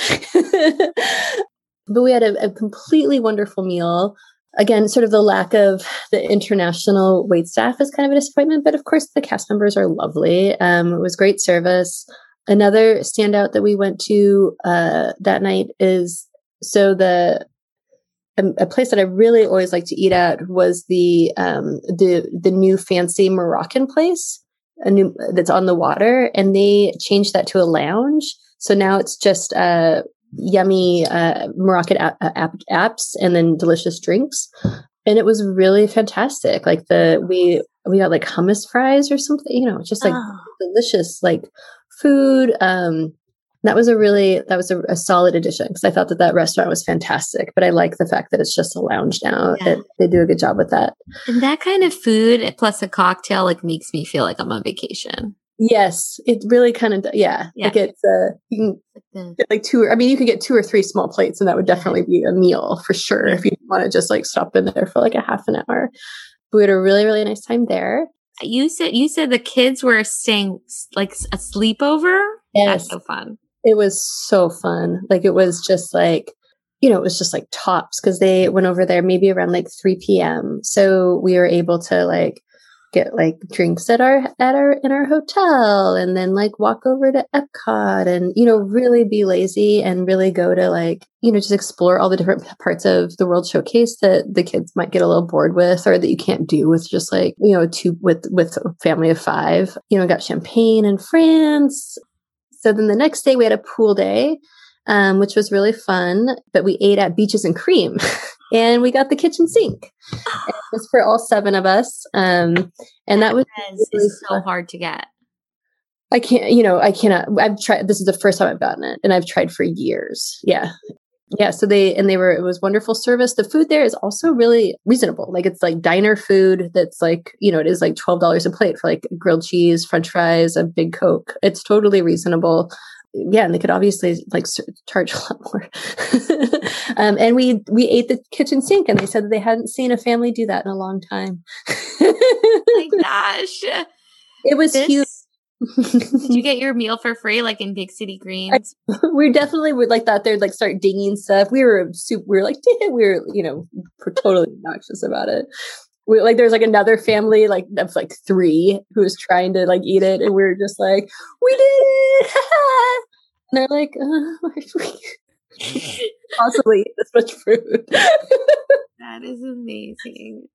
S3: but we had a, a completely wonderful meal again, sort of the lack of the international wait staff is kind of a disappointment, but of course the cast members are lovely. Um, it was great service. Another standout that we went to uh, that night is so the a place that I really always like to eat at was the um, the the new fancy Moroccan place, a new that's on the water, and they changed that to a lounge. So now it's just uh, yummy uh, Moroccan a- apps and then delicious drinks. And it was really fantastic. Like the we we got like hummus fries or something, you know, just like
S2: Oh,
S3: delicious like food. Um, that was a really that was a, a solid addition because I thought that that restaurant was fantastic. But I like the fact that it's just a lounge now.
S2: Yeah.
S3: It, they do a good job with that.
S2: and that kind of food plus a cocktail like makes me feel like I'm on vacation.
S3: Yes, it really kind of yeah.
S2: Yeah.
S3: Like it's uh, you can get like two. I mean, you could get two or three small plates, and that would definitely be a meal for sure if you want to just like stop in there for like a half an hour. We had a really really nice time there.
S2: You said you said the kids were staying like a sleepover. That's so fun.
S3: It was so fun. Like it was just like you know, it was just like tops because they went over there maybe around like 3 p.m. So we were able to like get like drinks at our at our in our hotel and then like walk over to Epcot and you know really be lazy and really go to like you know just explore all the different parts of the World Showcase that the kids might get a little bored with or that you can't do with just like you know two with with a family of five. You know, got champagne in France. So then the next day we had a pool day um, which was really fun. But we ate at Beaches and Cream, and we got the kitchen sink. It was for all seven of us, um, and that was really
S2: so hard to get.
S3: I can't, you know, I cannot. I've tried. This is the first time I've gotten it, and I've tried for years. Yeah. Yeah, so they and they were it was wonderful service. The food there is also really reasonable. Like it's like diner food that's like, you know, it is like $12 a plate for like grilled cheese, french fries, a big coke. It's totally reasonable. Yeah, and they could obviously like charge a lot more. um, and we we ate the kitchen sink, and they said that they hadn't seen a family do that in a long time.
S2: Oh my gosh.
S3: it was
S2: This-
S3: huge.
S2: Did you get your meal for free like in Big City Greens?
S3: we definitely would like that. they'd like start dinging stuff. We were super. We were like, we were you know totally obnoxious about it. We, like there's like another family like of like three who was trying to like eat it, and we were just like, we did it, and they're like, uh, where we possibly eat this much food.
S2: that is amazing.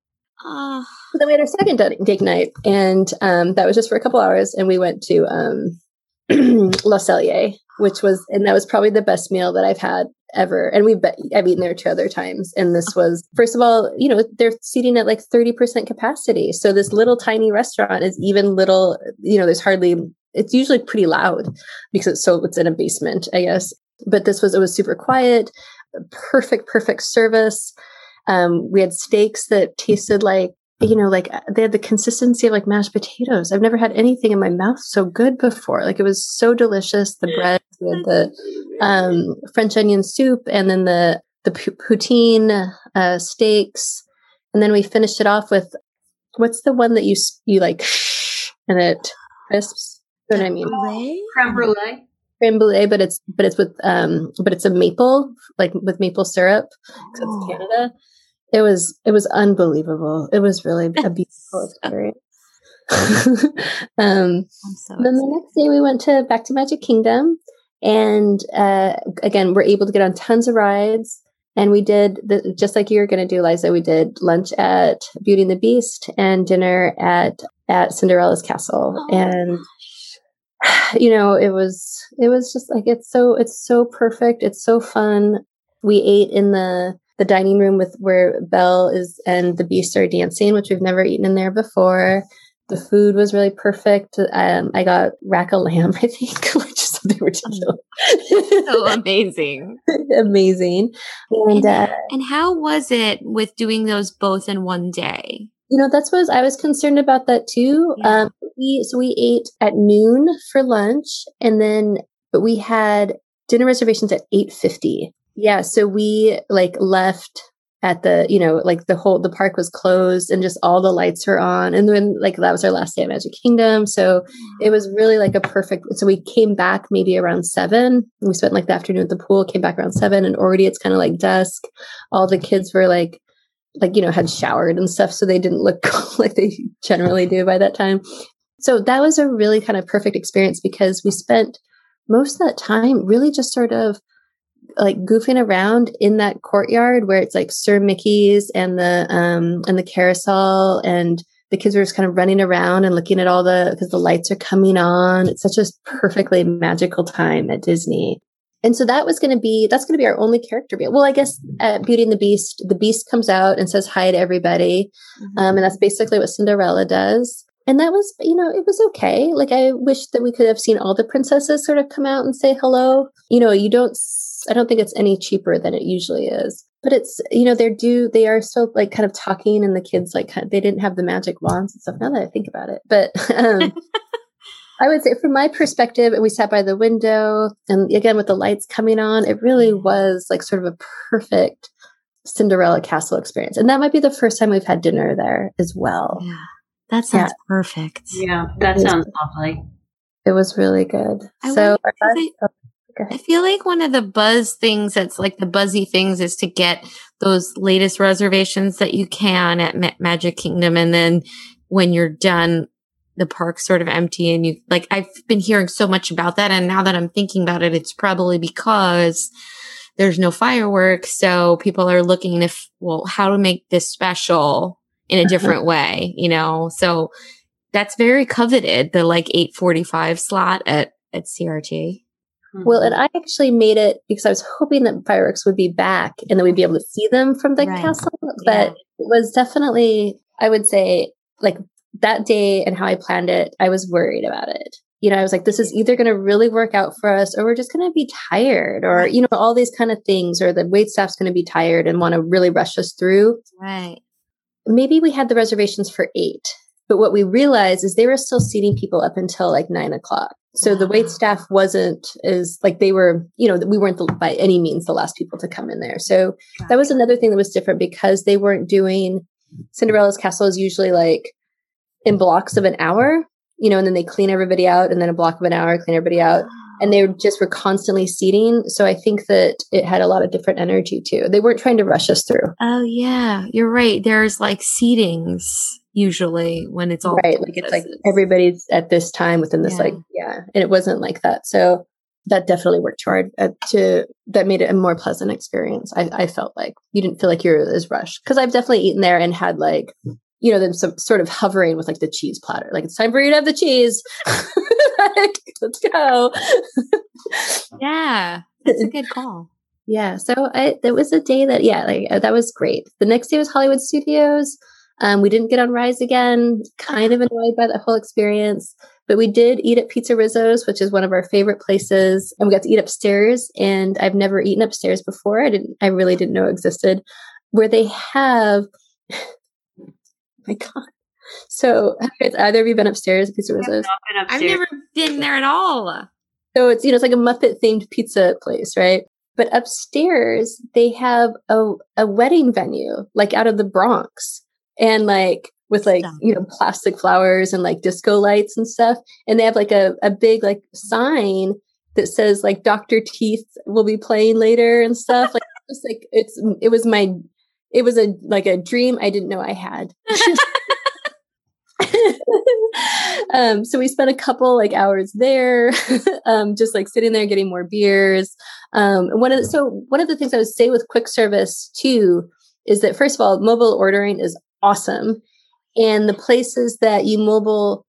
S3: So then we had our second date night, and um, that was just for a couple hours, and we went to um, Le Cellier, which was, and that was probably the best meal that I've had ever. And we've be- I've eaten there two other times, and this was first of all, you know, they're seating at like thirty percent capacity, so this little tiny restaurant is even little. You know, there's hardly it's usually pretty loud because it's so it's in a basement, I guess. But this was it was super quiet, perfect, perfect service. Um, we had steaks that tasted like you know, like they had the consistency of like mashed potatoes. I've never had anything in my mouth so good before. Like it was so delicious. The bread, we had the um, French onion soup, and then the the poutine uh, steaks, and then we finished it off with what's the one that you you like and it crisps. You know what I mean?
S1: Creme brulee.
S3: Creme brulee, but it's but it's with um but it's a maple like with maple syrup because oh. it's Canada. It was it was unbelievable. It was really a beautiful experience. um, so then the next day we went to back to Magic Kingdom, and uh, again we're able to get on tons of rides. And we did the, just like you were going to do, Liza. We did lunch at Beauty and the Beast and dinner at at Cinderella's castle, oh, and you know it was it was just like it's so it's so perfect. It's so fun. We ate in the the dining room with where Belle is and the Beast are dancing, which we've never eaten in there before. The food was really perfect. Um, I got rack of lamb, I think, which is something ridiculous.
S2: so amazing.
S3: amazing.
S2: And, uh, and how was it with doing those both in one day?
S3: You know, that's what I was concerned about that too. Yeah. Um, we so we ate at noon for lunch, and then but we had dinner reservations at eight fifty. Yeah, so we like left at the you know like the whole the park was closed and just all the lights were on and then like that was our last day at magic kingdom so it was really like a perfect so we came back maybe around seven we spent like the afternoon at the pool came back around seven and already it's kind of like dusk all the kids were like like you know had showered and stuff so they didn't look like they generally do by that time so that was a really kind of perfect experience because we spent most of that time really just sort of like goofing around in that courtyard where it's like Sir Mickey's and the um and the carousel and the kids were just kind of running around and looking at all the because the lights are coming on. It's such a perfectly magical time at Disney. And so that was going to be that's going to be our only character. Well, I guess at Beauty and the Beast, the Beast comes out and says hi to everybody, mm-hmm. um, and that's basically what Cinderella does. And that was, you know, it was okay. Like I wish that we could have seen all the princesses sort of come out and say hello. You know, you don't I don't think it's any cheaper than it usually is. But it's, you know, they're due, they are still like kind of talking and the kids like, they didn't have the magic wands and stuff now that I think about it. But, um, I would say from my perspective, and we sat by the window and again with the lights coming on, it really mm-hmm. was like sort of a perfect Cinderella castle experience. And that might be the first time we've had dinner there as well.
S2: Yeah. That sounds yeah. perfect.
S1: Yeah, that sounds lovely.
S3: It was really good. I so, oh,
S2: I feel like one of the buzz things that's like the buzzy things is to get those latest reservations that you can at Ma- Magic Kingdom. And then when you're done, the park's sort of empty and you like, I've been hearing so much about that. And now that I'm thinking about it, it's probably because there's no fireworks. So people are looking if, well, how to make this special in a different way, you know? So that's very coveted, the like 845 slot at, at CRT.
S3: Mm-hmm. Well, and I actually made it because I was hoping that fireworks would be back and that we'd be able to see them from the right. castle. But yeah. it was definitely, I would say, like that day and how I planned it, I was worried about it. You know, I was like, this is either going to really work out for us or we're just going to be tired or, you know, all these kind of things, or the wait staff's going to be tired and want to really rush us through.
S2: Right.
S3: Maybe we had the reservations for eight, but what we realized is they were still seating people up until like nine o'clock. So the wait staff wasn't as like they were, you know, we weren't the, by any means the last people to come in there. So that was another thing that was different because they weren't doing Cinderella's castle is usually like in blocks of an hour, you know, and then they clean everybody out and then a block of an hour, clean everybody out. And they just were constantly seating. So I think that it had a lot of different energy too. They weren't trying to rush us through.
S2: Oh, yeah. You're right. There's like seatings usually when it's all
S3: right like it's like everybody's at this time within this yeah. like yeah and it wasn't like that so that definitely worked hard uh, to that made it a more pleasant experience I, I felt like you didn't feel like you're as rushed because i've definitely eaten there and had like you know then some sort of hovering with like the cheese platter like it's time for you to have the cheese like, let's go
S2: yeah that's a good call
S3: yeah so I, it was a day that yeah like uh, that was great the next day was hollywood studios Um, we didn't get on Rise again. Kind of annoyed by that whole experience. But we did eat at PizzeRizzo's, which is one of our favorite places, and we got to eat upstairs. And I've never eaten upstairs before. I didn't. I really didn't know existed. Where they have, my God. So, has either of you been upstairs at PizzeRizzo's?
S2: I've never been there at all.
S3: So it's you know it's like a Muppet themed pizza place, right? But upstairs they have a a wedding venue like out of the Bronx, and like with like you know plastic flowers and like disco lights and stuff and they have like a, a big like sign that says like dr teeth will be playing later and stuff like it's like it's it was my it was a like a dream i didn't know i had um so we spent a couple like hours there um just like sitting there getting more beers um one of the, so one of the things i would say with quick service too is that first of all mobile ordering is awesome and the places that you mobile,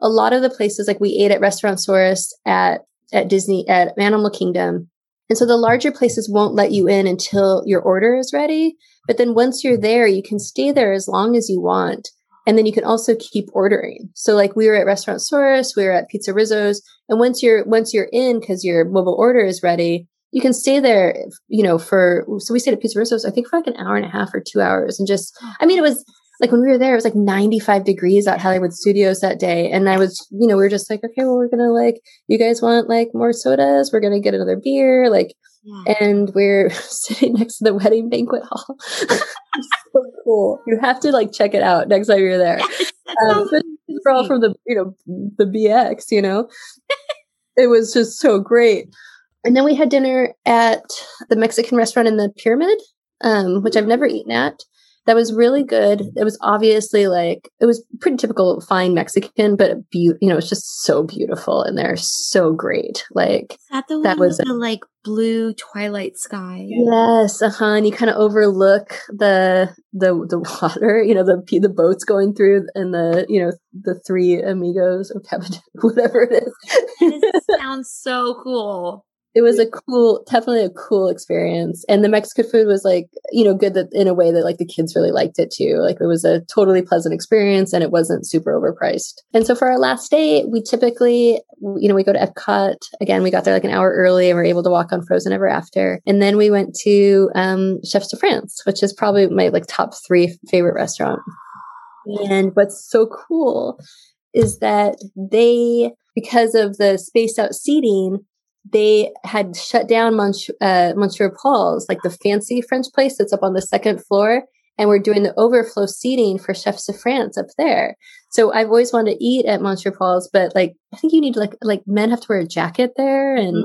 S3: a lot of the places like we ate at Restaurantosaurus at at Disney at Animal Kingdom. And so the larger places won't let you in until your order is ready. But then once you're there, you can stay there as long as you want. And then you can also keep ordering. So like we were at Restaurantosaurus, we were at PizzeRizzo's, and once you're once you're in because your mobile order is ready, you can stay there, you know, for so we stayed at PizzeRizzo's, I think for like an hour and a half or two hours, and just I mean it was like when we were there, it was like 95 degrees at Hollywood Studios that day. And I was, you know, we were just like, okay, well, we're going to like, you guys want like more sodas? We're going to get another beer. Like, yeah. and we're sitting next to the wedding banquet hall. so cool. You have to like check it out next time you're there. um, we're all from the, you know, the BX, you know, it was just so great. And then we had dinner at the Mexican restaurant in the pyramid, um, which I've never eaten at that was really good. It was obviously like it was pretty typical fine Mexican, but be- you know, it's just so beautiful and they're so great. Like
S2: that, that was the like blue twilight sky.
S3: Yes, uh-huh. And you kind of overlook the the the water, you know, the the boats going through and the you know the three amigos or whatever it is.
S2: it sounds so cool
S3: it was a cool, definitely a cool experience. And the Mexican food was like, you know, good that in a way that like the kids really liked it too. Like it was a totally pleasant experience and it wasn't super overpriced. And so for our last day, we typically, you know, we go to Epcot. Again, we got there like an hour early and we are able to walk on Frozen Ever After. And then we went to um, Chefs de France, which is probably my like top three favorite restaurant. And what's so cool is that they, because of the spaced out seating, they had shut down Monsieur, uh, Monsieur Paul's, like the fancy French place that's up on the second floor. And we're doing the overflow seating for Chefs de France up there. So I've always wanted to eat at Monsieur Paul's, but like, I think you need like, like men have to wear a jacket there and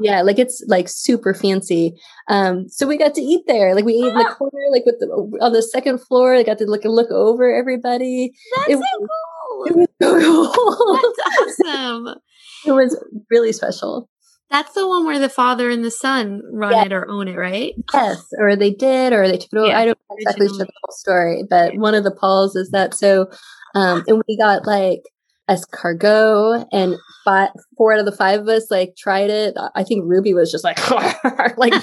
S3: yeah, like it's like super fancy. Um, so we got to eat there. Like we ate in the corner, like with the, on the second floor. I got to look, look over everybody.
S2: That's it, so cool.
S3: It was so cool.
S2: That's awesome.
S3: it was really special.
S2: That's the one where the father and the son run yeah. it or own it, right?
S3: Yes, or they did, or they took it over. Yeah, I don't exactly know the whole story, but one of the Pauls is that so. Um, and we got like escargot, and five, four out of the five of us like tried it. I think Ruby was just like like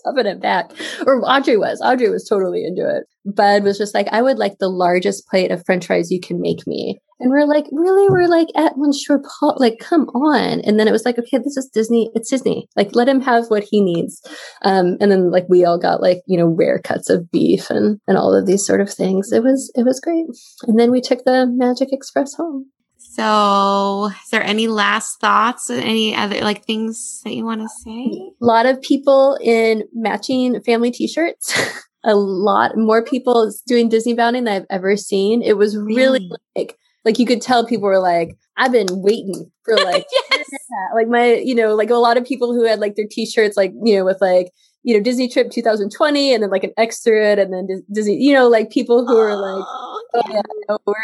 S3: stuffing it back. Or Audrey was. Audrey was totally into it. Bud was just like, I would like the largest plate of french fries you can make me. And we're like, really? We're like at one Monsieur Paul, like, come on. And then it was like, okay, this is Disney. It's Disney. Like, let him have what he needs. Um, and then like we all got like, you know, rare cuts of beef and, and all of these sort of things. It was, it was great. And then we took the Magic Express home.
S2: So, is there any last thoughts? Any other like things that you want to say?
S3: A lot of people in matching family T-shirts. a lot more people doing Disney bounding than I've ever seen. It was really, really? like like you could tell people were like, I've been waiting for like, yes. like my, you know, like a lot of people who had like their T-shirts, like you know, with like you know Disney Trip 2020, and then like an X through it, and then Disney, you know, like people who are like, oh, oh yeah, yeah we're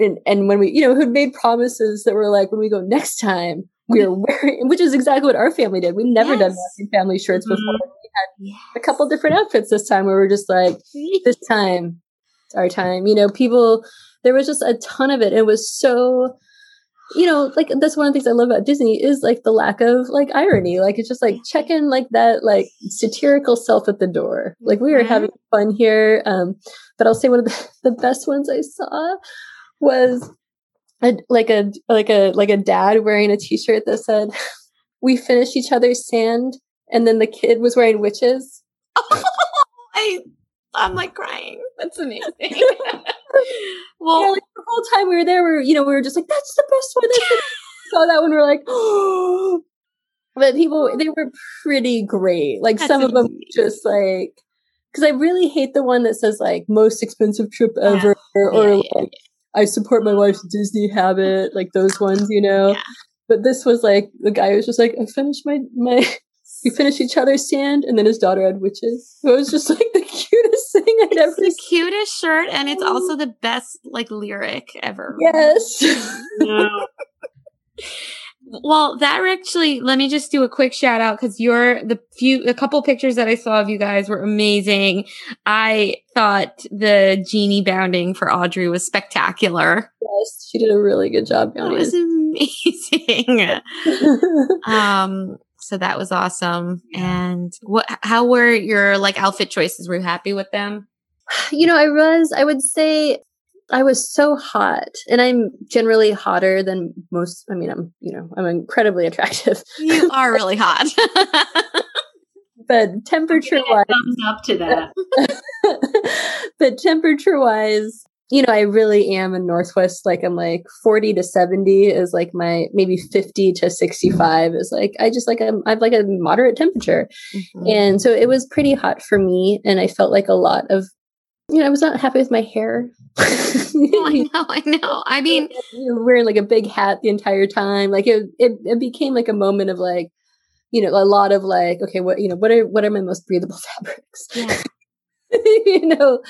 S3: and, and when we, you know, who'd made promises that were like, when we go next time, we are wearing, which is exactly what our family did. We've never yes. done family shirts mm-hmm. before. We had yes. a couple different outfits this time where we're just like, this time, it's our time. You know, people, there was just a ton of it. It was so, you know, like that's one of the things I love about Disney is like the lack of like irony. Like it's just like checking like that like satirical self at the door. Like we were
S2: Mhm.
S3: having fun here. Um, but I'll say one of the, the best ones I saw was a, like a like a like a dad wearing a t-shirt that said, "We finished each other's sand," and then the kid was wearing witches.
S2: I, I'm like crying. That's amazing.
S3: Yeah,
S2: well,
S3: like the whole time we were there, we were, you know, we were just like, that's the best one. That's the saw that one, we are like, oh. But people, they were pretty great. Like
S2: That's
S3: some of them just like, because I really hate the one that says like most expensive trip
S2: Yeah.
S3: ever, or,
S2: Yeah,
S3: like
S2: yeah,
S3: I support my wife's Disney habit, like those ones, you know.
S2: Yeah.
S3: But this was like the guy was just like, I finished my my. We finished each other's sand, and then his daughter had witches. It was just like the cutest thing I'd ever
S2: it's the
S3: seen.
S2: cutest shirt, and it's also the best like lyric ever.
S3: Yes.
S1: No.
S2: Well, that actually, let me just do a quick shout out because you're the few, a couple pictures that I saw of you guys were amazing. I thought the genie bounding for Audrey was spectacular.
S3: Yes, she did a really good job, It
S2: was amazing. um, so that was awesome. And what, how were your like outfit choices? Were you happy with them?
S3: you know, I was, I would say I was so hot, and I'm generally hotter than most. I mean, I'm, you know, I'm incredibly attractive,
S2: You are really hot.
S3: but temperature wise,
S1: Thumbs up to that.
S3: but temperature wise, you know, I really am a Northwest. Like, I'm like 40 to 70 is like my maybe 50 to 65 is like, I just like, I'm, I've like a moderate temperature.
S2: Mhm.
S3: And so it was pretty hot for me. And I felt like a lot of, you know, I was not happy with my hair.
S2: Oh, I know, I know. I mean,
S3: you wearing like a big hat the entire time. Like it, it, it became like a moment of like, you know, a lot of like, okay, what, you know, what are, what are my most breathable fabrics?
S2: Yeah.
S3: you know?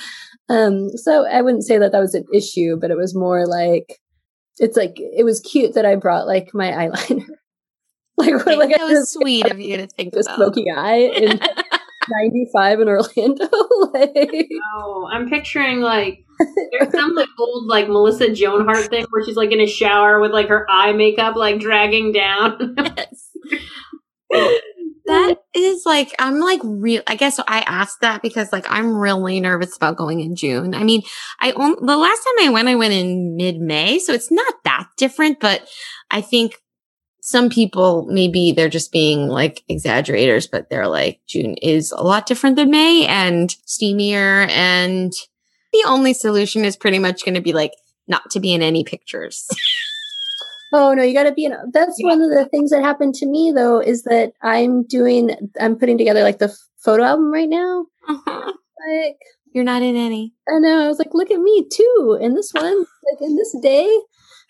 S3: Um, so I wouldn't say that that was an issue, but it was more like, it's like, it was cute that I brought like my eyeliner. like, what, like
S2: that
S3: I
S2: was
S3: just
S2: sweet of you to think
S3: a
S2: about.
S3: smoky eye in 95 in Orlando. like,
S1: Oh, I'm picturing like there's some like old like Melissa Joan Hart thing where she's like in a shower with like her eye makeup like dragging down.
S2: That is like I'm like real. I guess I asked that because like I'm really nervous about going in June. I mean, I on, the last time I went, I went in mid May, so it's not that different. But I think some people maybe they're just being like exaggerators, but they're like June is a lot different than May and steamier, and the only solution is pretty much going to be like not to be in any pictures.
S3: Oh no, you got to be in. That's
S1: Yeah.
S3: one of the things that happened to me though is that I'm doing. I'm putting together like the photo album right now.
S2: Uh-huh.
S3: Like
S2: You're not in any.
S3: I know, I was like, look at me too in this one, like in this day.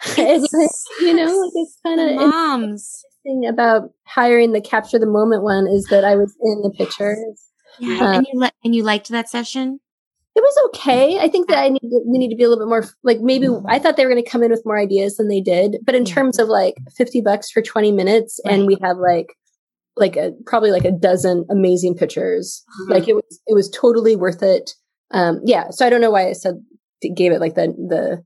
S3: It's like, you know, like it's kind of
S2: moms.
S3: Thing about hiring the capture the moment one is that I was in the pictures.
S2: Yeah,
S3: Uh,
S2: and you li- and you liked that session.
S3: It was okay. I think that I need to, we need to be a little bit more like maybe I thought they were going to come in with more ideas than they did, but in terms of like 50 bucks for 20 minutes and we have like like a probably like a dozen amazing pictures. Like it was it was totally worth it. Um yeah, so I don't know why I said gave it like the the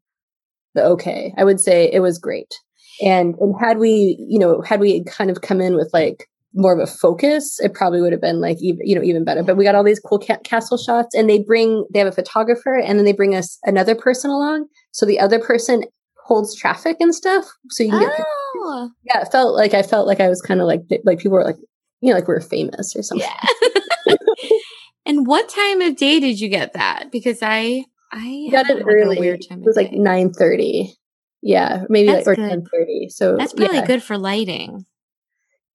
S3: the okay. I would say it was great. And and had we, you know, had we kind of come in with like more of a focus, it probably would have been like you know even better. But we got all these cool ca- castle shots, and they bring they have a photographer, and then they bring us another person along. So the other person holds traffic and stuff, so you can get
S2: Oh,
S3: yeah. It felt like I felt like I was kind of like like people were like you know like we are famous or something.
S2: yeah. and what time of day did you get that? Because I I
S3: got it early.
S2: weird time it
S3: was like nine thirty. Yeah, maybe
S2: That's
S3: like or ten thirty. So
S2: That's probably
S3: yeah.
S2: good for lighting.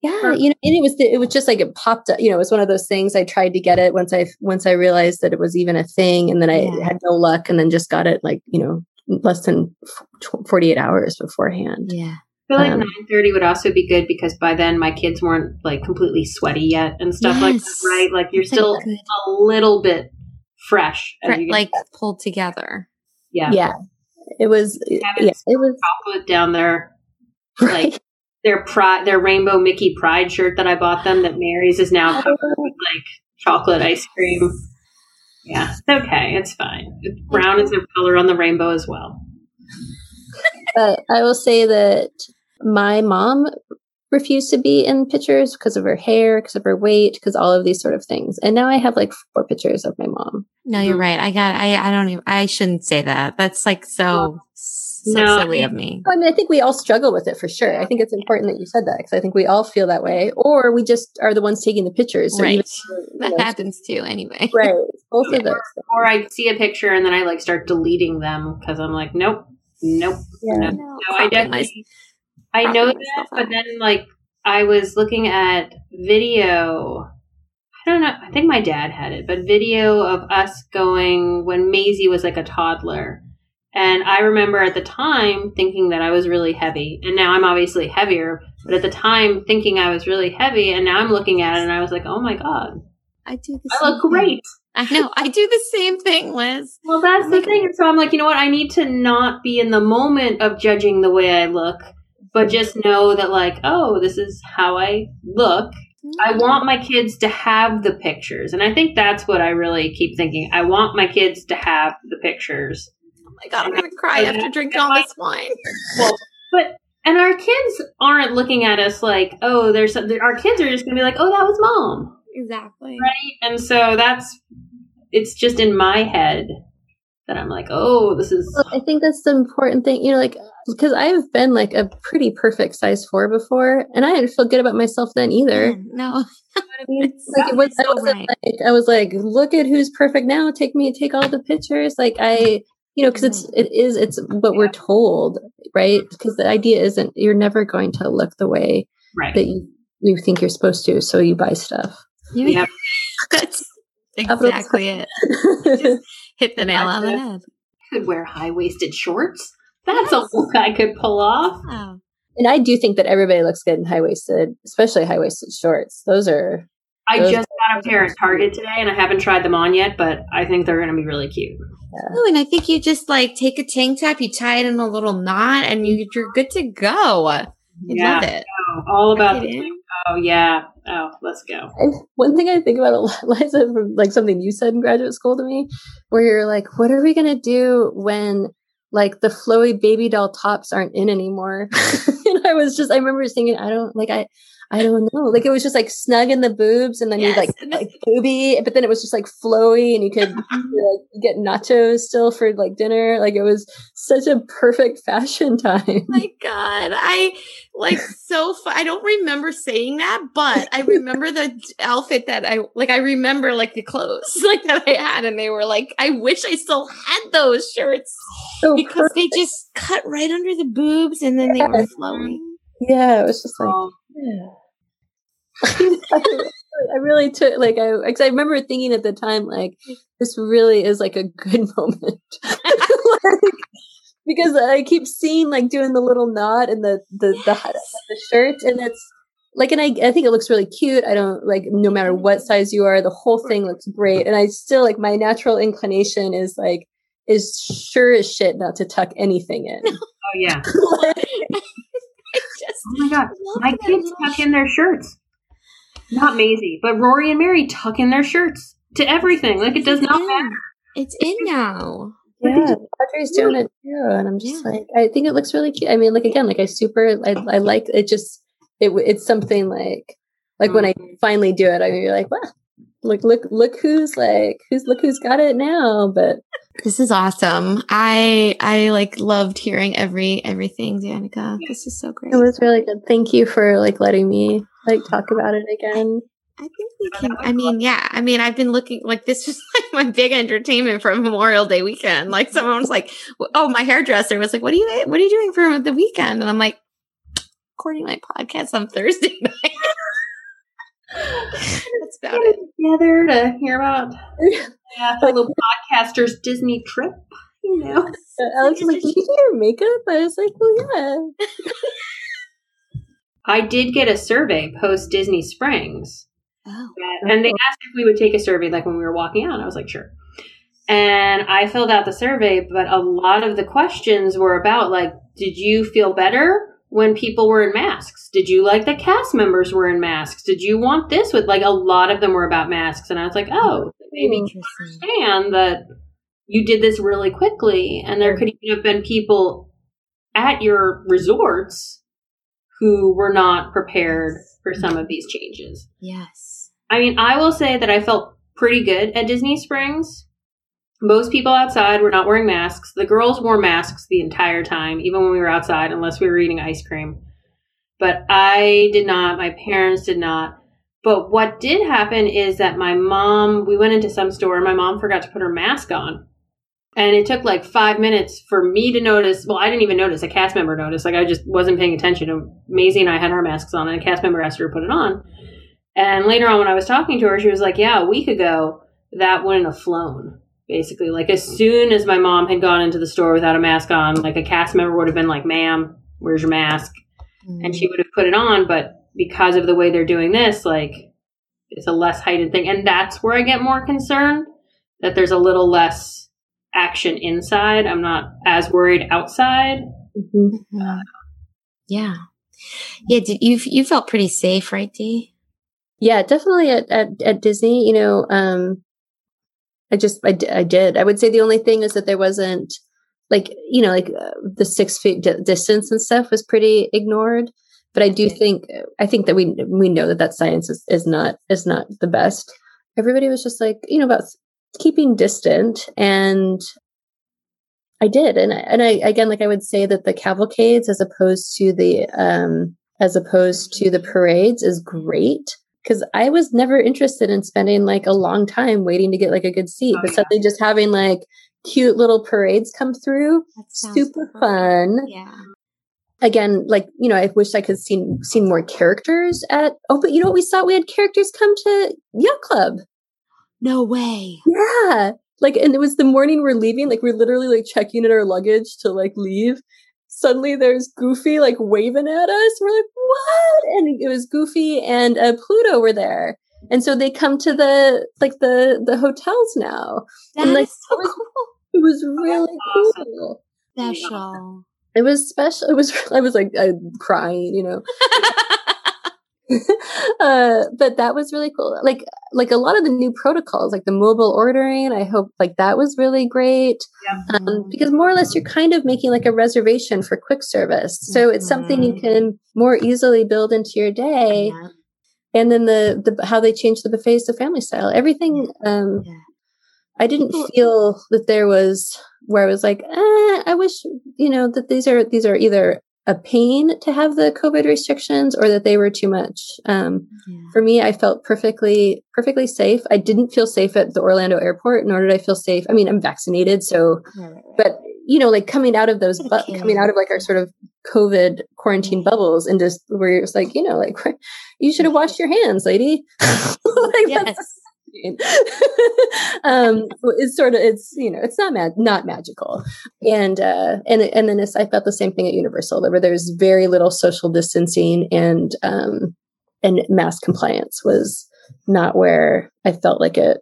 S3: Yeah, you know, and it was it was just like it popped up. You know, it was one of those things. I tried to get it once I once I realized that it was even a thing, and then I
S2: Yeah.
S3: had no luck, and then just got it like you know less than forty eight hours beforehand.
S2: Yeah.
S1: I feel like
S3: Um,
S1: nine thirty would also be good because by then my kids weren't like completely sweaty yet and stuff like that, right? Like you're still
S2: good.
S1: a little bit fresh, as
S2: Fre-
S1: you get-
S2: like pulled together.
S1: yeah,
S3: Yeah, it was.
S1: Having
S3: Yeah, it was.
S1: chocolate down there,
S3: Right.
S1: like their pride, their rainbow Mickey Pride shirt that I bought them that Mary's is now oh. covered with like chocolate ice cream. Yeah, it's okay, it's fine. Brown is their color on the rainbow as well.
S3: but I will say that my mom refused to be in pictures because of her hair, because of her weight, because all of these sort of things. And now I have like four pictures of my mom.
S2: No, you're right. I got. I. I don't even. I shouldn't say that. That's like so. So
S1: No,
S2: silly
S1: I-
S2: of me.
S3: I mean, I think we all struggle with it for sure. I think it's important that you said that because I think we all feel that way, or we just are the ones taking the pictures. So
S2: Right.
S3: even-
S2: That
S3: you know,
S2: happens too. Anyway.
S3: right. Both of those.
S1: Or I see a picture and then I like start deleting them because I'm like, nope, nope.
S3: Yeah.
S1: No,
S2: No,
S1: No, I definitely, I know that, but then like I was looking at video. I don't know. I think my dad had it, but video of us going when Maisie was like a toddler. And I remember at the time thinking that I was really heavy, and now I'm obviously heavier. But at the time, thinking I was really heavy, and now I'm looking at it, and I was like, "Oh my god,
S2: I do the
S1: I look
S2: thing.
S1: great!"
S2: I know. I do the same thing, Liz.
S1: Well, that's the thing. So I'm like, you know what? I need to not be in the moment of judging the way I look, but just know that, like, oh, this is how I look. I mm. want my kids to have the pictures. And I think that's what I really keep thinking. I want my kids to have the pictures.
S2: My god, I'm gonna cry after drinking all this wine.
S1: Well, but, and our kids aren't looking at us like, oh, there's some, our kids are just going to be like, oh, that was mom.
S2: Exactly.
S1: Right. And so that's, it's just in my head that I'm like, oh, this is.
S3: Well, I think that's the important thing, you know, like because I've been like a pretty perfect size four before, and I didn't feel good about myself then either.
S2: Mm, No.
S3: Like it was, I
S2: so
S3: wasn't
S2: right.
S3: like I was like, look at who's perfect now. Take me, take all the pictures. Like I, you know, because it's mm-hmm. it is it's what we're told, right? Because the idea isn't you're never going to look the way
S1: Right.
S3: that you you think you're supposed to, so you buy stuff.
S2: You-
S1: Yep.
S2: That's exactly it. Hit the nail on the head.
S1: could wear high waisted shorts. That's a look I could pull off.
S3: And I do think that everybody looks good in high waisted, especially high waisted shorts. Those are
S1: I
S3: Those-
S1: just got a pair at Target today and I haven't tried them on yet, but I think they're going to be really cute.
S2: Oh, and I think you just like take a tank top, you tie it in a little knot, and you, you're good to go. I
S1: Yeah.
S2: love it.
S1: Oh, all about the.
S2: in.
S1: Oh, yeah. Oh, let's go.
S3: And one thing I think about a lot, Liza, from like something you said in graduate school to me, where you're like, what are we going to do when like the flowy baby doll tops aren't in anymore? and I was just, I remember thinking, I don't like, I, I don't know. Like it was just like snug in the boobs and then
S2: Yes,
S3: you'd like, like booby, but then it was just like flowy and uh-huh. you could like get nachos still for like dinner. Like it was such a perfect fashion time.
S2: Oh my god i like so fu- i don't remember saying that but i remember the outfit that i like i remember like the clothes like that i had and they were like i wish i still had those shirts
S3: So
S2: because they just cut right under the boobs and then they were
S3: Yes.
S2: flowing
S3: yeah, it was just like,
S1: Oh,
S3: I really took like I because I remember thinking at the time like this really is like a good moment Like, because I keep seeing like doing the little knot and the the the, the shirt and it's like and I I think it looks really cute. I don't like no matter what size you are, the whole thing looks great. And I still like my natural inclination is like is sure as shit not to tuck anything in.
S1: oh, yeah.
S2: I just
S1: Oh, my God. My kids tuck in their shirts. Not Maisie, but Rory and Mary tuck in their shirts to everything. Like, it does
S2: It's
S1: not
S2: in.
S1: matter.
S2: It's in now.
S3: Yeah, Audrey's doing it too, and I'm just
S2: Yeah.
S3: like, I think it looks really cute. I mean, like again, like I super, I, I like it. Just it, it's something like, like when I mm. finally do it, I mean, you're like, wow, look, look, look who's like, who's look who's got it now. But
S2: This is awesome. I I like loved hearing every everything, Danica. This is so great.
S3: it was really good. Thank you for like letting me like talk about it again.
S2: I think we can. I mean, yeah. I mean, I've been looking like this was like my big entertainment for Memorial Day weekend. Like someone was like, "Oh, my hairdresser was like, what are you what are you doing for the weekend?" And I'm like, "Recording my podcast on Thursday night." That's about it.
S1: Together to hear about yeah, fellow podcasters' Disney trip. You know, uh,
S3: Alex was like, "Did you do your makeup?" I was like, "Well, yeah."
S1: I did get a survey post Disney Springs.
S2: Oh, uh,
S1: And they asked if we would take a survey like when we were walking out. I was like, sure. And I filled out the survey, but a lot of the questions were about like, did you feel better when people were in masks? Did you like that cast members were in masks? Did you want this with like a lot of them were about masks? And I was like, oh, hmm. maybe
S2: interesting.
S1: understand that you did this really quickly and there could even have been people at your resorts who were not prepared for some of these changes.
S2: Yes.
S1: I mean, I will say that I felt pretty good at Disney Springs. Most people outside were not wearing masks. The girls wore masks the entire time, even when we were outside, unless we were eating ice cream. But I did not, my parents did not. But what did happen is that my mom, we went into some store and my mom forgot to put her mask on. And it took like five minutes for me to notice. Well, I didn't even notice. A cast member noticed. Like I just wasn't paying attention. Maisie and I had our masks on, and a cast member asked her to put it on. And later on, when I was talking to her, she was like, "Yeah, a week ago, that wouldn't have flown." Basically, like as soon as my mom had gone into the store without a mask on, like a cast member would have been like, "Ma'am, where's your mask?" And she would have put it on. But because of the way they're doing this, like it's a less heightened thing, and that's where I get more concerned that there's a little less action inside. I'm not as worried outside.
S3: Mhm.
S2: Mhm. Yeah. Yeah. Did you you felt pretty safe, right, Dee?
S3: Yeah, definitely at, at, at Disney, you know, um, I just, I, I did. I would say the only thing is that there wasn't like, you know, like uh, the six feet di- distance and stuff was pretty ignored. But I do think, I think that we, we know that that science is, is not, is not the best. Everybody was just like, you know, about keeping distant and I did. And I, and I, again, like I would say that the cavalcades as opposed to the, um, as opposed to the parades is great because I was never interested in spending like a long time waiting to get like a good seat,
S1: Oh,
S3: but
S1: yeah.
S3: suddenly just having like cute little parades come through, super fun.
S2: Yeah.
S3: Again, like you know, I wish I could seen seen more characters at. Oh, but you know what we saw? We had characters come to Yacht Club.
S2: No way.
S3: Yeah, like and it was the morning we're leaving. Like we're literally like checking in our luggage to like leave. Suddenly there's Goofy like waving at us. We're like, what? And it was Goofy and uh, Pluto were there. And so they come to the like the the hotels now.
S2: That
S3: And, like,
S2: is so
S3: it was-
S2: cool.
S3: It was really
S1: awesome.
S3: cool.
S2: Special.
S3: It was special. It was I was like uh, crying, you know. uh, but that was really cool. Like like a lot of the new protocols, like the mobile ordering. I hope like that was really great. um, because more or less you're kind of making like a reservation for quick service so it's something you
S2: Mhm.
S3: can more easily build into your day
S2: Yeah.
S3: and then the, the how they changed the buffets to family style everything um
S2: Yeah.
S3: i didn't feel that there was where i was like eh, i wish you know that these are these are either a pain to have the covid restrictions or that they were too much um
S2: Yeah.
S3: for me i felt perfectly perfectly safe i didn't feel safe at the orlando airport nor did i feel safe i mean i'm vaccinated so
S2: Right, right, right.
S3: but you know like coming out of those bu- coming out of like our sort of covid quarantine bubbles and just where it's like you know like you should have washed your hands lady like, that's
S2: yes.
S3: Um it's sort of it's you know it's not mad not magical and uh and and then it's, i felt the same thing at universal where there's very little social distancing and um and mask compliance was not where i felt like it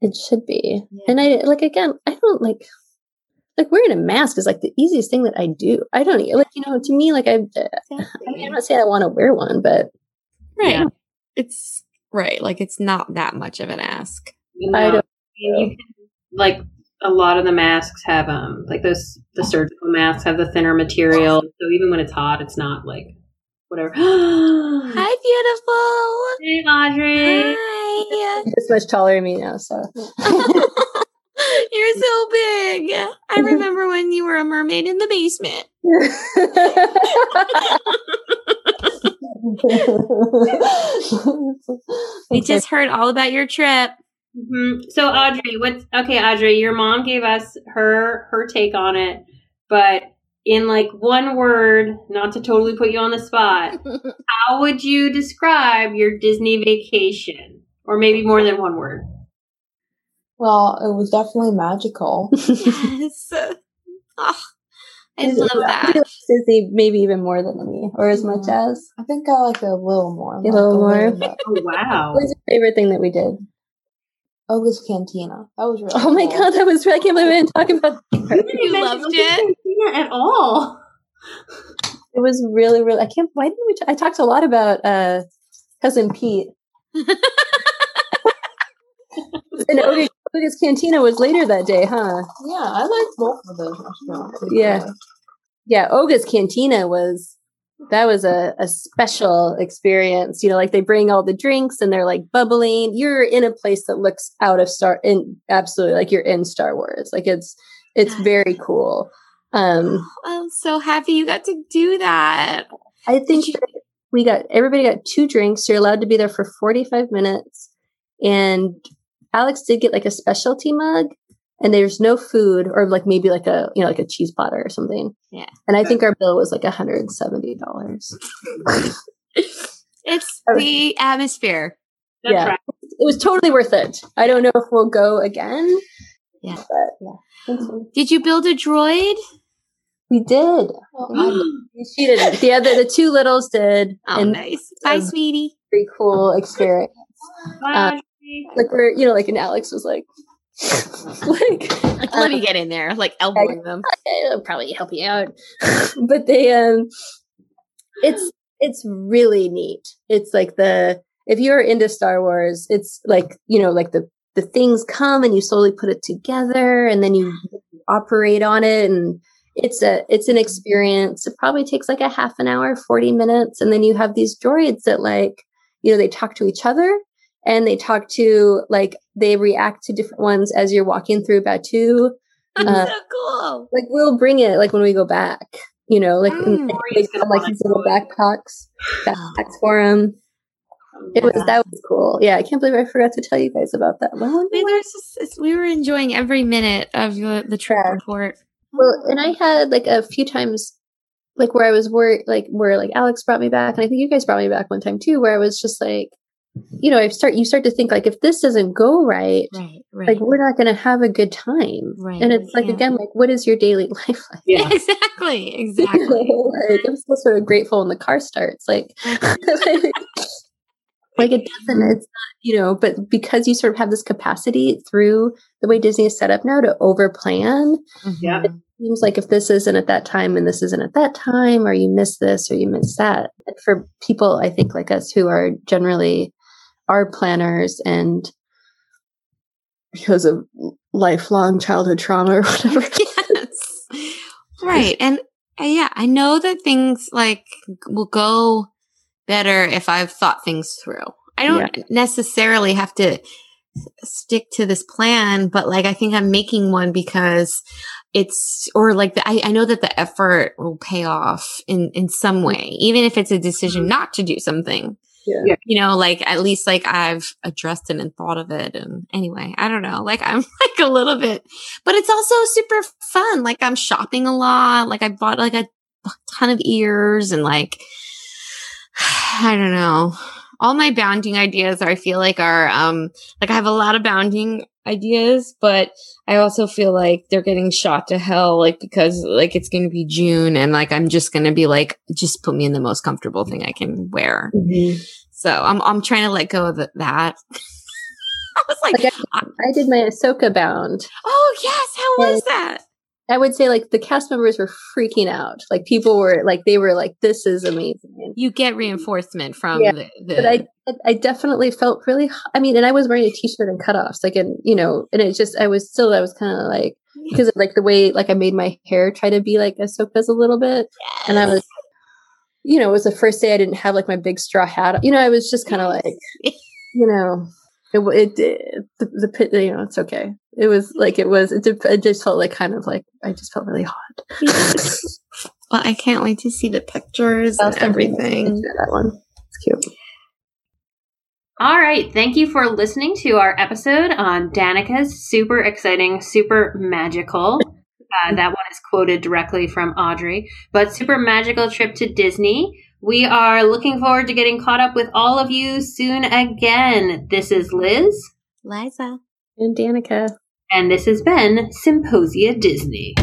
S3: it should be
S2: Yeah.
S3: and i like again i don't like like wearing a mask is like the easiest thing that i do i don't like you know to me like i i mean i'm not saying i want to wear one but
S2: Right.
S1: Yeah.
S2: It's right. Like it's not that much of an ask.
S1: You
S3: I
S1: know,
S3: don't
S1: and you can like a lot of the masks have um like those the surgical masks have the thinner material, so even when it's hot, it's not like whatever. Hi,
S2: Hi, beautiful.
S1: Audrey.
S2: Hi.
S3: this much taller than me now so
S2: You're so big. I remember when you were a mermaid in the basement. We just heard all about your trip.
S1: hmm So Audrey, what's okay? Audrey, your mom gave us her her take on it, but in like one word, not to totally put you on the spot, how would you describe your Disney vacation, or maybe more than one word?
S4: Well, it was definitely magical.
S2: yes. Oh, I just love that.
S3: Disney maybe even more than me, or as much as.
S4: I think I like it a little more.
S3: A little more.
S4: bit.
S1: Oh wow!
S3: What was your favorite thing that we did?
S4: Oga's Cantina. That was really
S3: Oh my god, that was I can't believe I didn't talk about.
S2: You loved it?
S1: Cantina at all?
S3: It was really, really. I can't. Why didn't we? T- I talked a lot about uh, cousin Pete. and Oga's Oga's Cantina was later that day, huh?
S4: Yeah, I liked both of those restaurants.
S3: Yeah. yeah, Oga's Cantina was that was a, a special experience. You know, like they bring all the drinks and they're like bubbling. You're in a place that looks out of Star in absolutely like you're in Star Wars. Like it's it's very cool. Um
S2: I'm so happy you got to do that.
S3: I think
S2: you-
S3: we got everybody got two drinks. You're allowed to be there for 45 minutes. And Alex did get like a specialty mug and there's no food or like maybe like a you know like a cheese platter or something.
S2: Yeah.
S3: And I think our bill was like $170.
S2: It's
S3: Oh.
S2: the atmosphere.
S1: That's
S3: Yeah.
S1: right.
S3: It was totally worth it. I don't know if we'll go again.
S2: Yeah.
S3: But yeah.
S2: Did you build a droid?
S3: We did. She didn't. The other the two littles did.
S2: Oh,
S3: and
S2: nice. Bye,
S3: um,
S2: sweetie.
S3: very cool experience.
S1: Bye.
S3: Like we're you know, like and Alex was like like
S2: Like, let me get in there, like elbowing them.
S3: it'll probably help you out. but they um it's it's really neat. It's like the if you're into Star Wars, it's like, you know, like the the things come and you slowly put it together and then you operate on it and it's a it's an experience. It probably takes like a half an hour, 40 minutes and then you have these droids that like, you know, they talk to each other and they talk to like they react to different ones as you're walking through Batuu Uh,
S2: so cool.
S3: like we'll bring it like when we go back you know like
S2: Mm.
S3: and they come, like these little backpacks backpacks for him it was that was cool yeah i can't believe i forgot to tell you guys about that one
S2: just, it's- we were enjoying every minute of the, the trip
S3: Yeah.
S2: report.
S3: well and i had like a few times like where i was worried like where like alex brought me back and i think you guys brought me back one time too where i was just like you know i start you start to think like if this doesn't go right
S2: Right, right.
S3: like we're not going to have a good time
S2: Right,
S3: and it's like
S2: yeah.
S3: again like what is your daily life like
S1: Yeah.
S2: exactly, exactly.
S3: like i'm still sort of grateful when the car starts like like it doesn't it's not you know but because you sort of have this capacity through the way disney is set up now to over plan
S1: Yeah.
S2: Mhm.
S3: seems like if this isn't at that time and this isn't at that time or you miss this or you miss that and for people i think like us who are generally are planners and because of lifelong childhood trauma or whatever
S2: yes. Right. And uh, yeah, I know that things like will go better if I've thought things through. I don't necessarily have to stick to this plan, but like I think I'm making one because it's or like the, I, I know that the effort will pay off in in some way, even if it's a decision not to do something.
S3: Yeah.
S2: You know, like at least like I've addressed it and thought of it. And anyway, I don't know. Like I'm like a little bit, but it's also super fun. Like I'm shopping a lot. Like I bought like a ton of ears and like I don't know. All my bounding ideas are, I feel like are um like I have a lot of bounding ideas, but I also feel like they're getting shot to hell like because like it's going to be June and like I'm just going to be like just put me in the most comfortable thing I can wear. So I'm I'm trying to let go of that. I was like,
S3: Like I did my Ahsoka bound.
S2: oh yes, how was that?
S3: I would say like the cast members were freaking out. Like people were like they were like, "This is amazing."
S2: You get reinforcement from
S3: Yeah,
S2: the, the
S3: But I I definitely felt really. I mean, and I was wearing a t-shirt and cutoffs, like, and you know, and it just I was still I was kind of like because of like the way like I made my hair try to be like a Ahsoka's a little bit, and I was. You know, it was the first day I didn't have like my big straw hat. You know, I was just kind of like, you know, it, w- it, it the, the pit, you know, it's okay. It was like, it was, it, did- it just felt like kind of like, I just felt really hot.
S2: well, I can't wait to see the pictures
S3: I'll
S2: and
S3: send you a
S2: everything.
S3: That one. It's cute.
S1: All right. Thank you for listening to our episode on Danica's super exciting, super magical. Uh, that one is quoted directly from Audrey, but super magical trip to Disney. We are looking forward to getting caught up with all of you soon again. This is Liz,
S2: Liza.
S3: And Danica.
S1: and this has been Symposia Disney.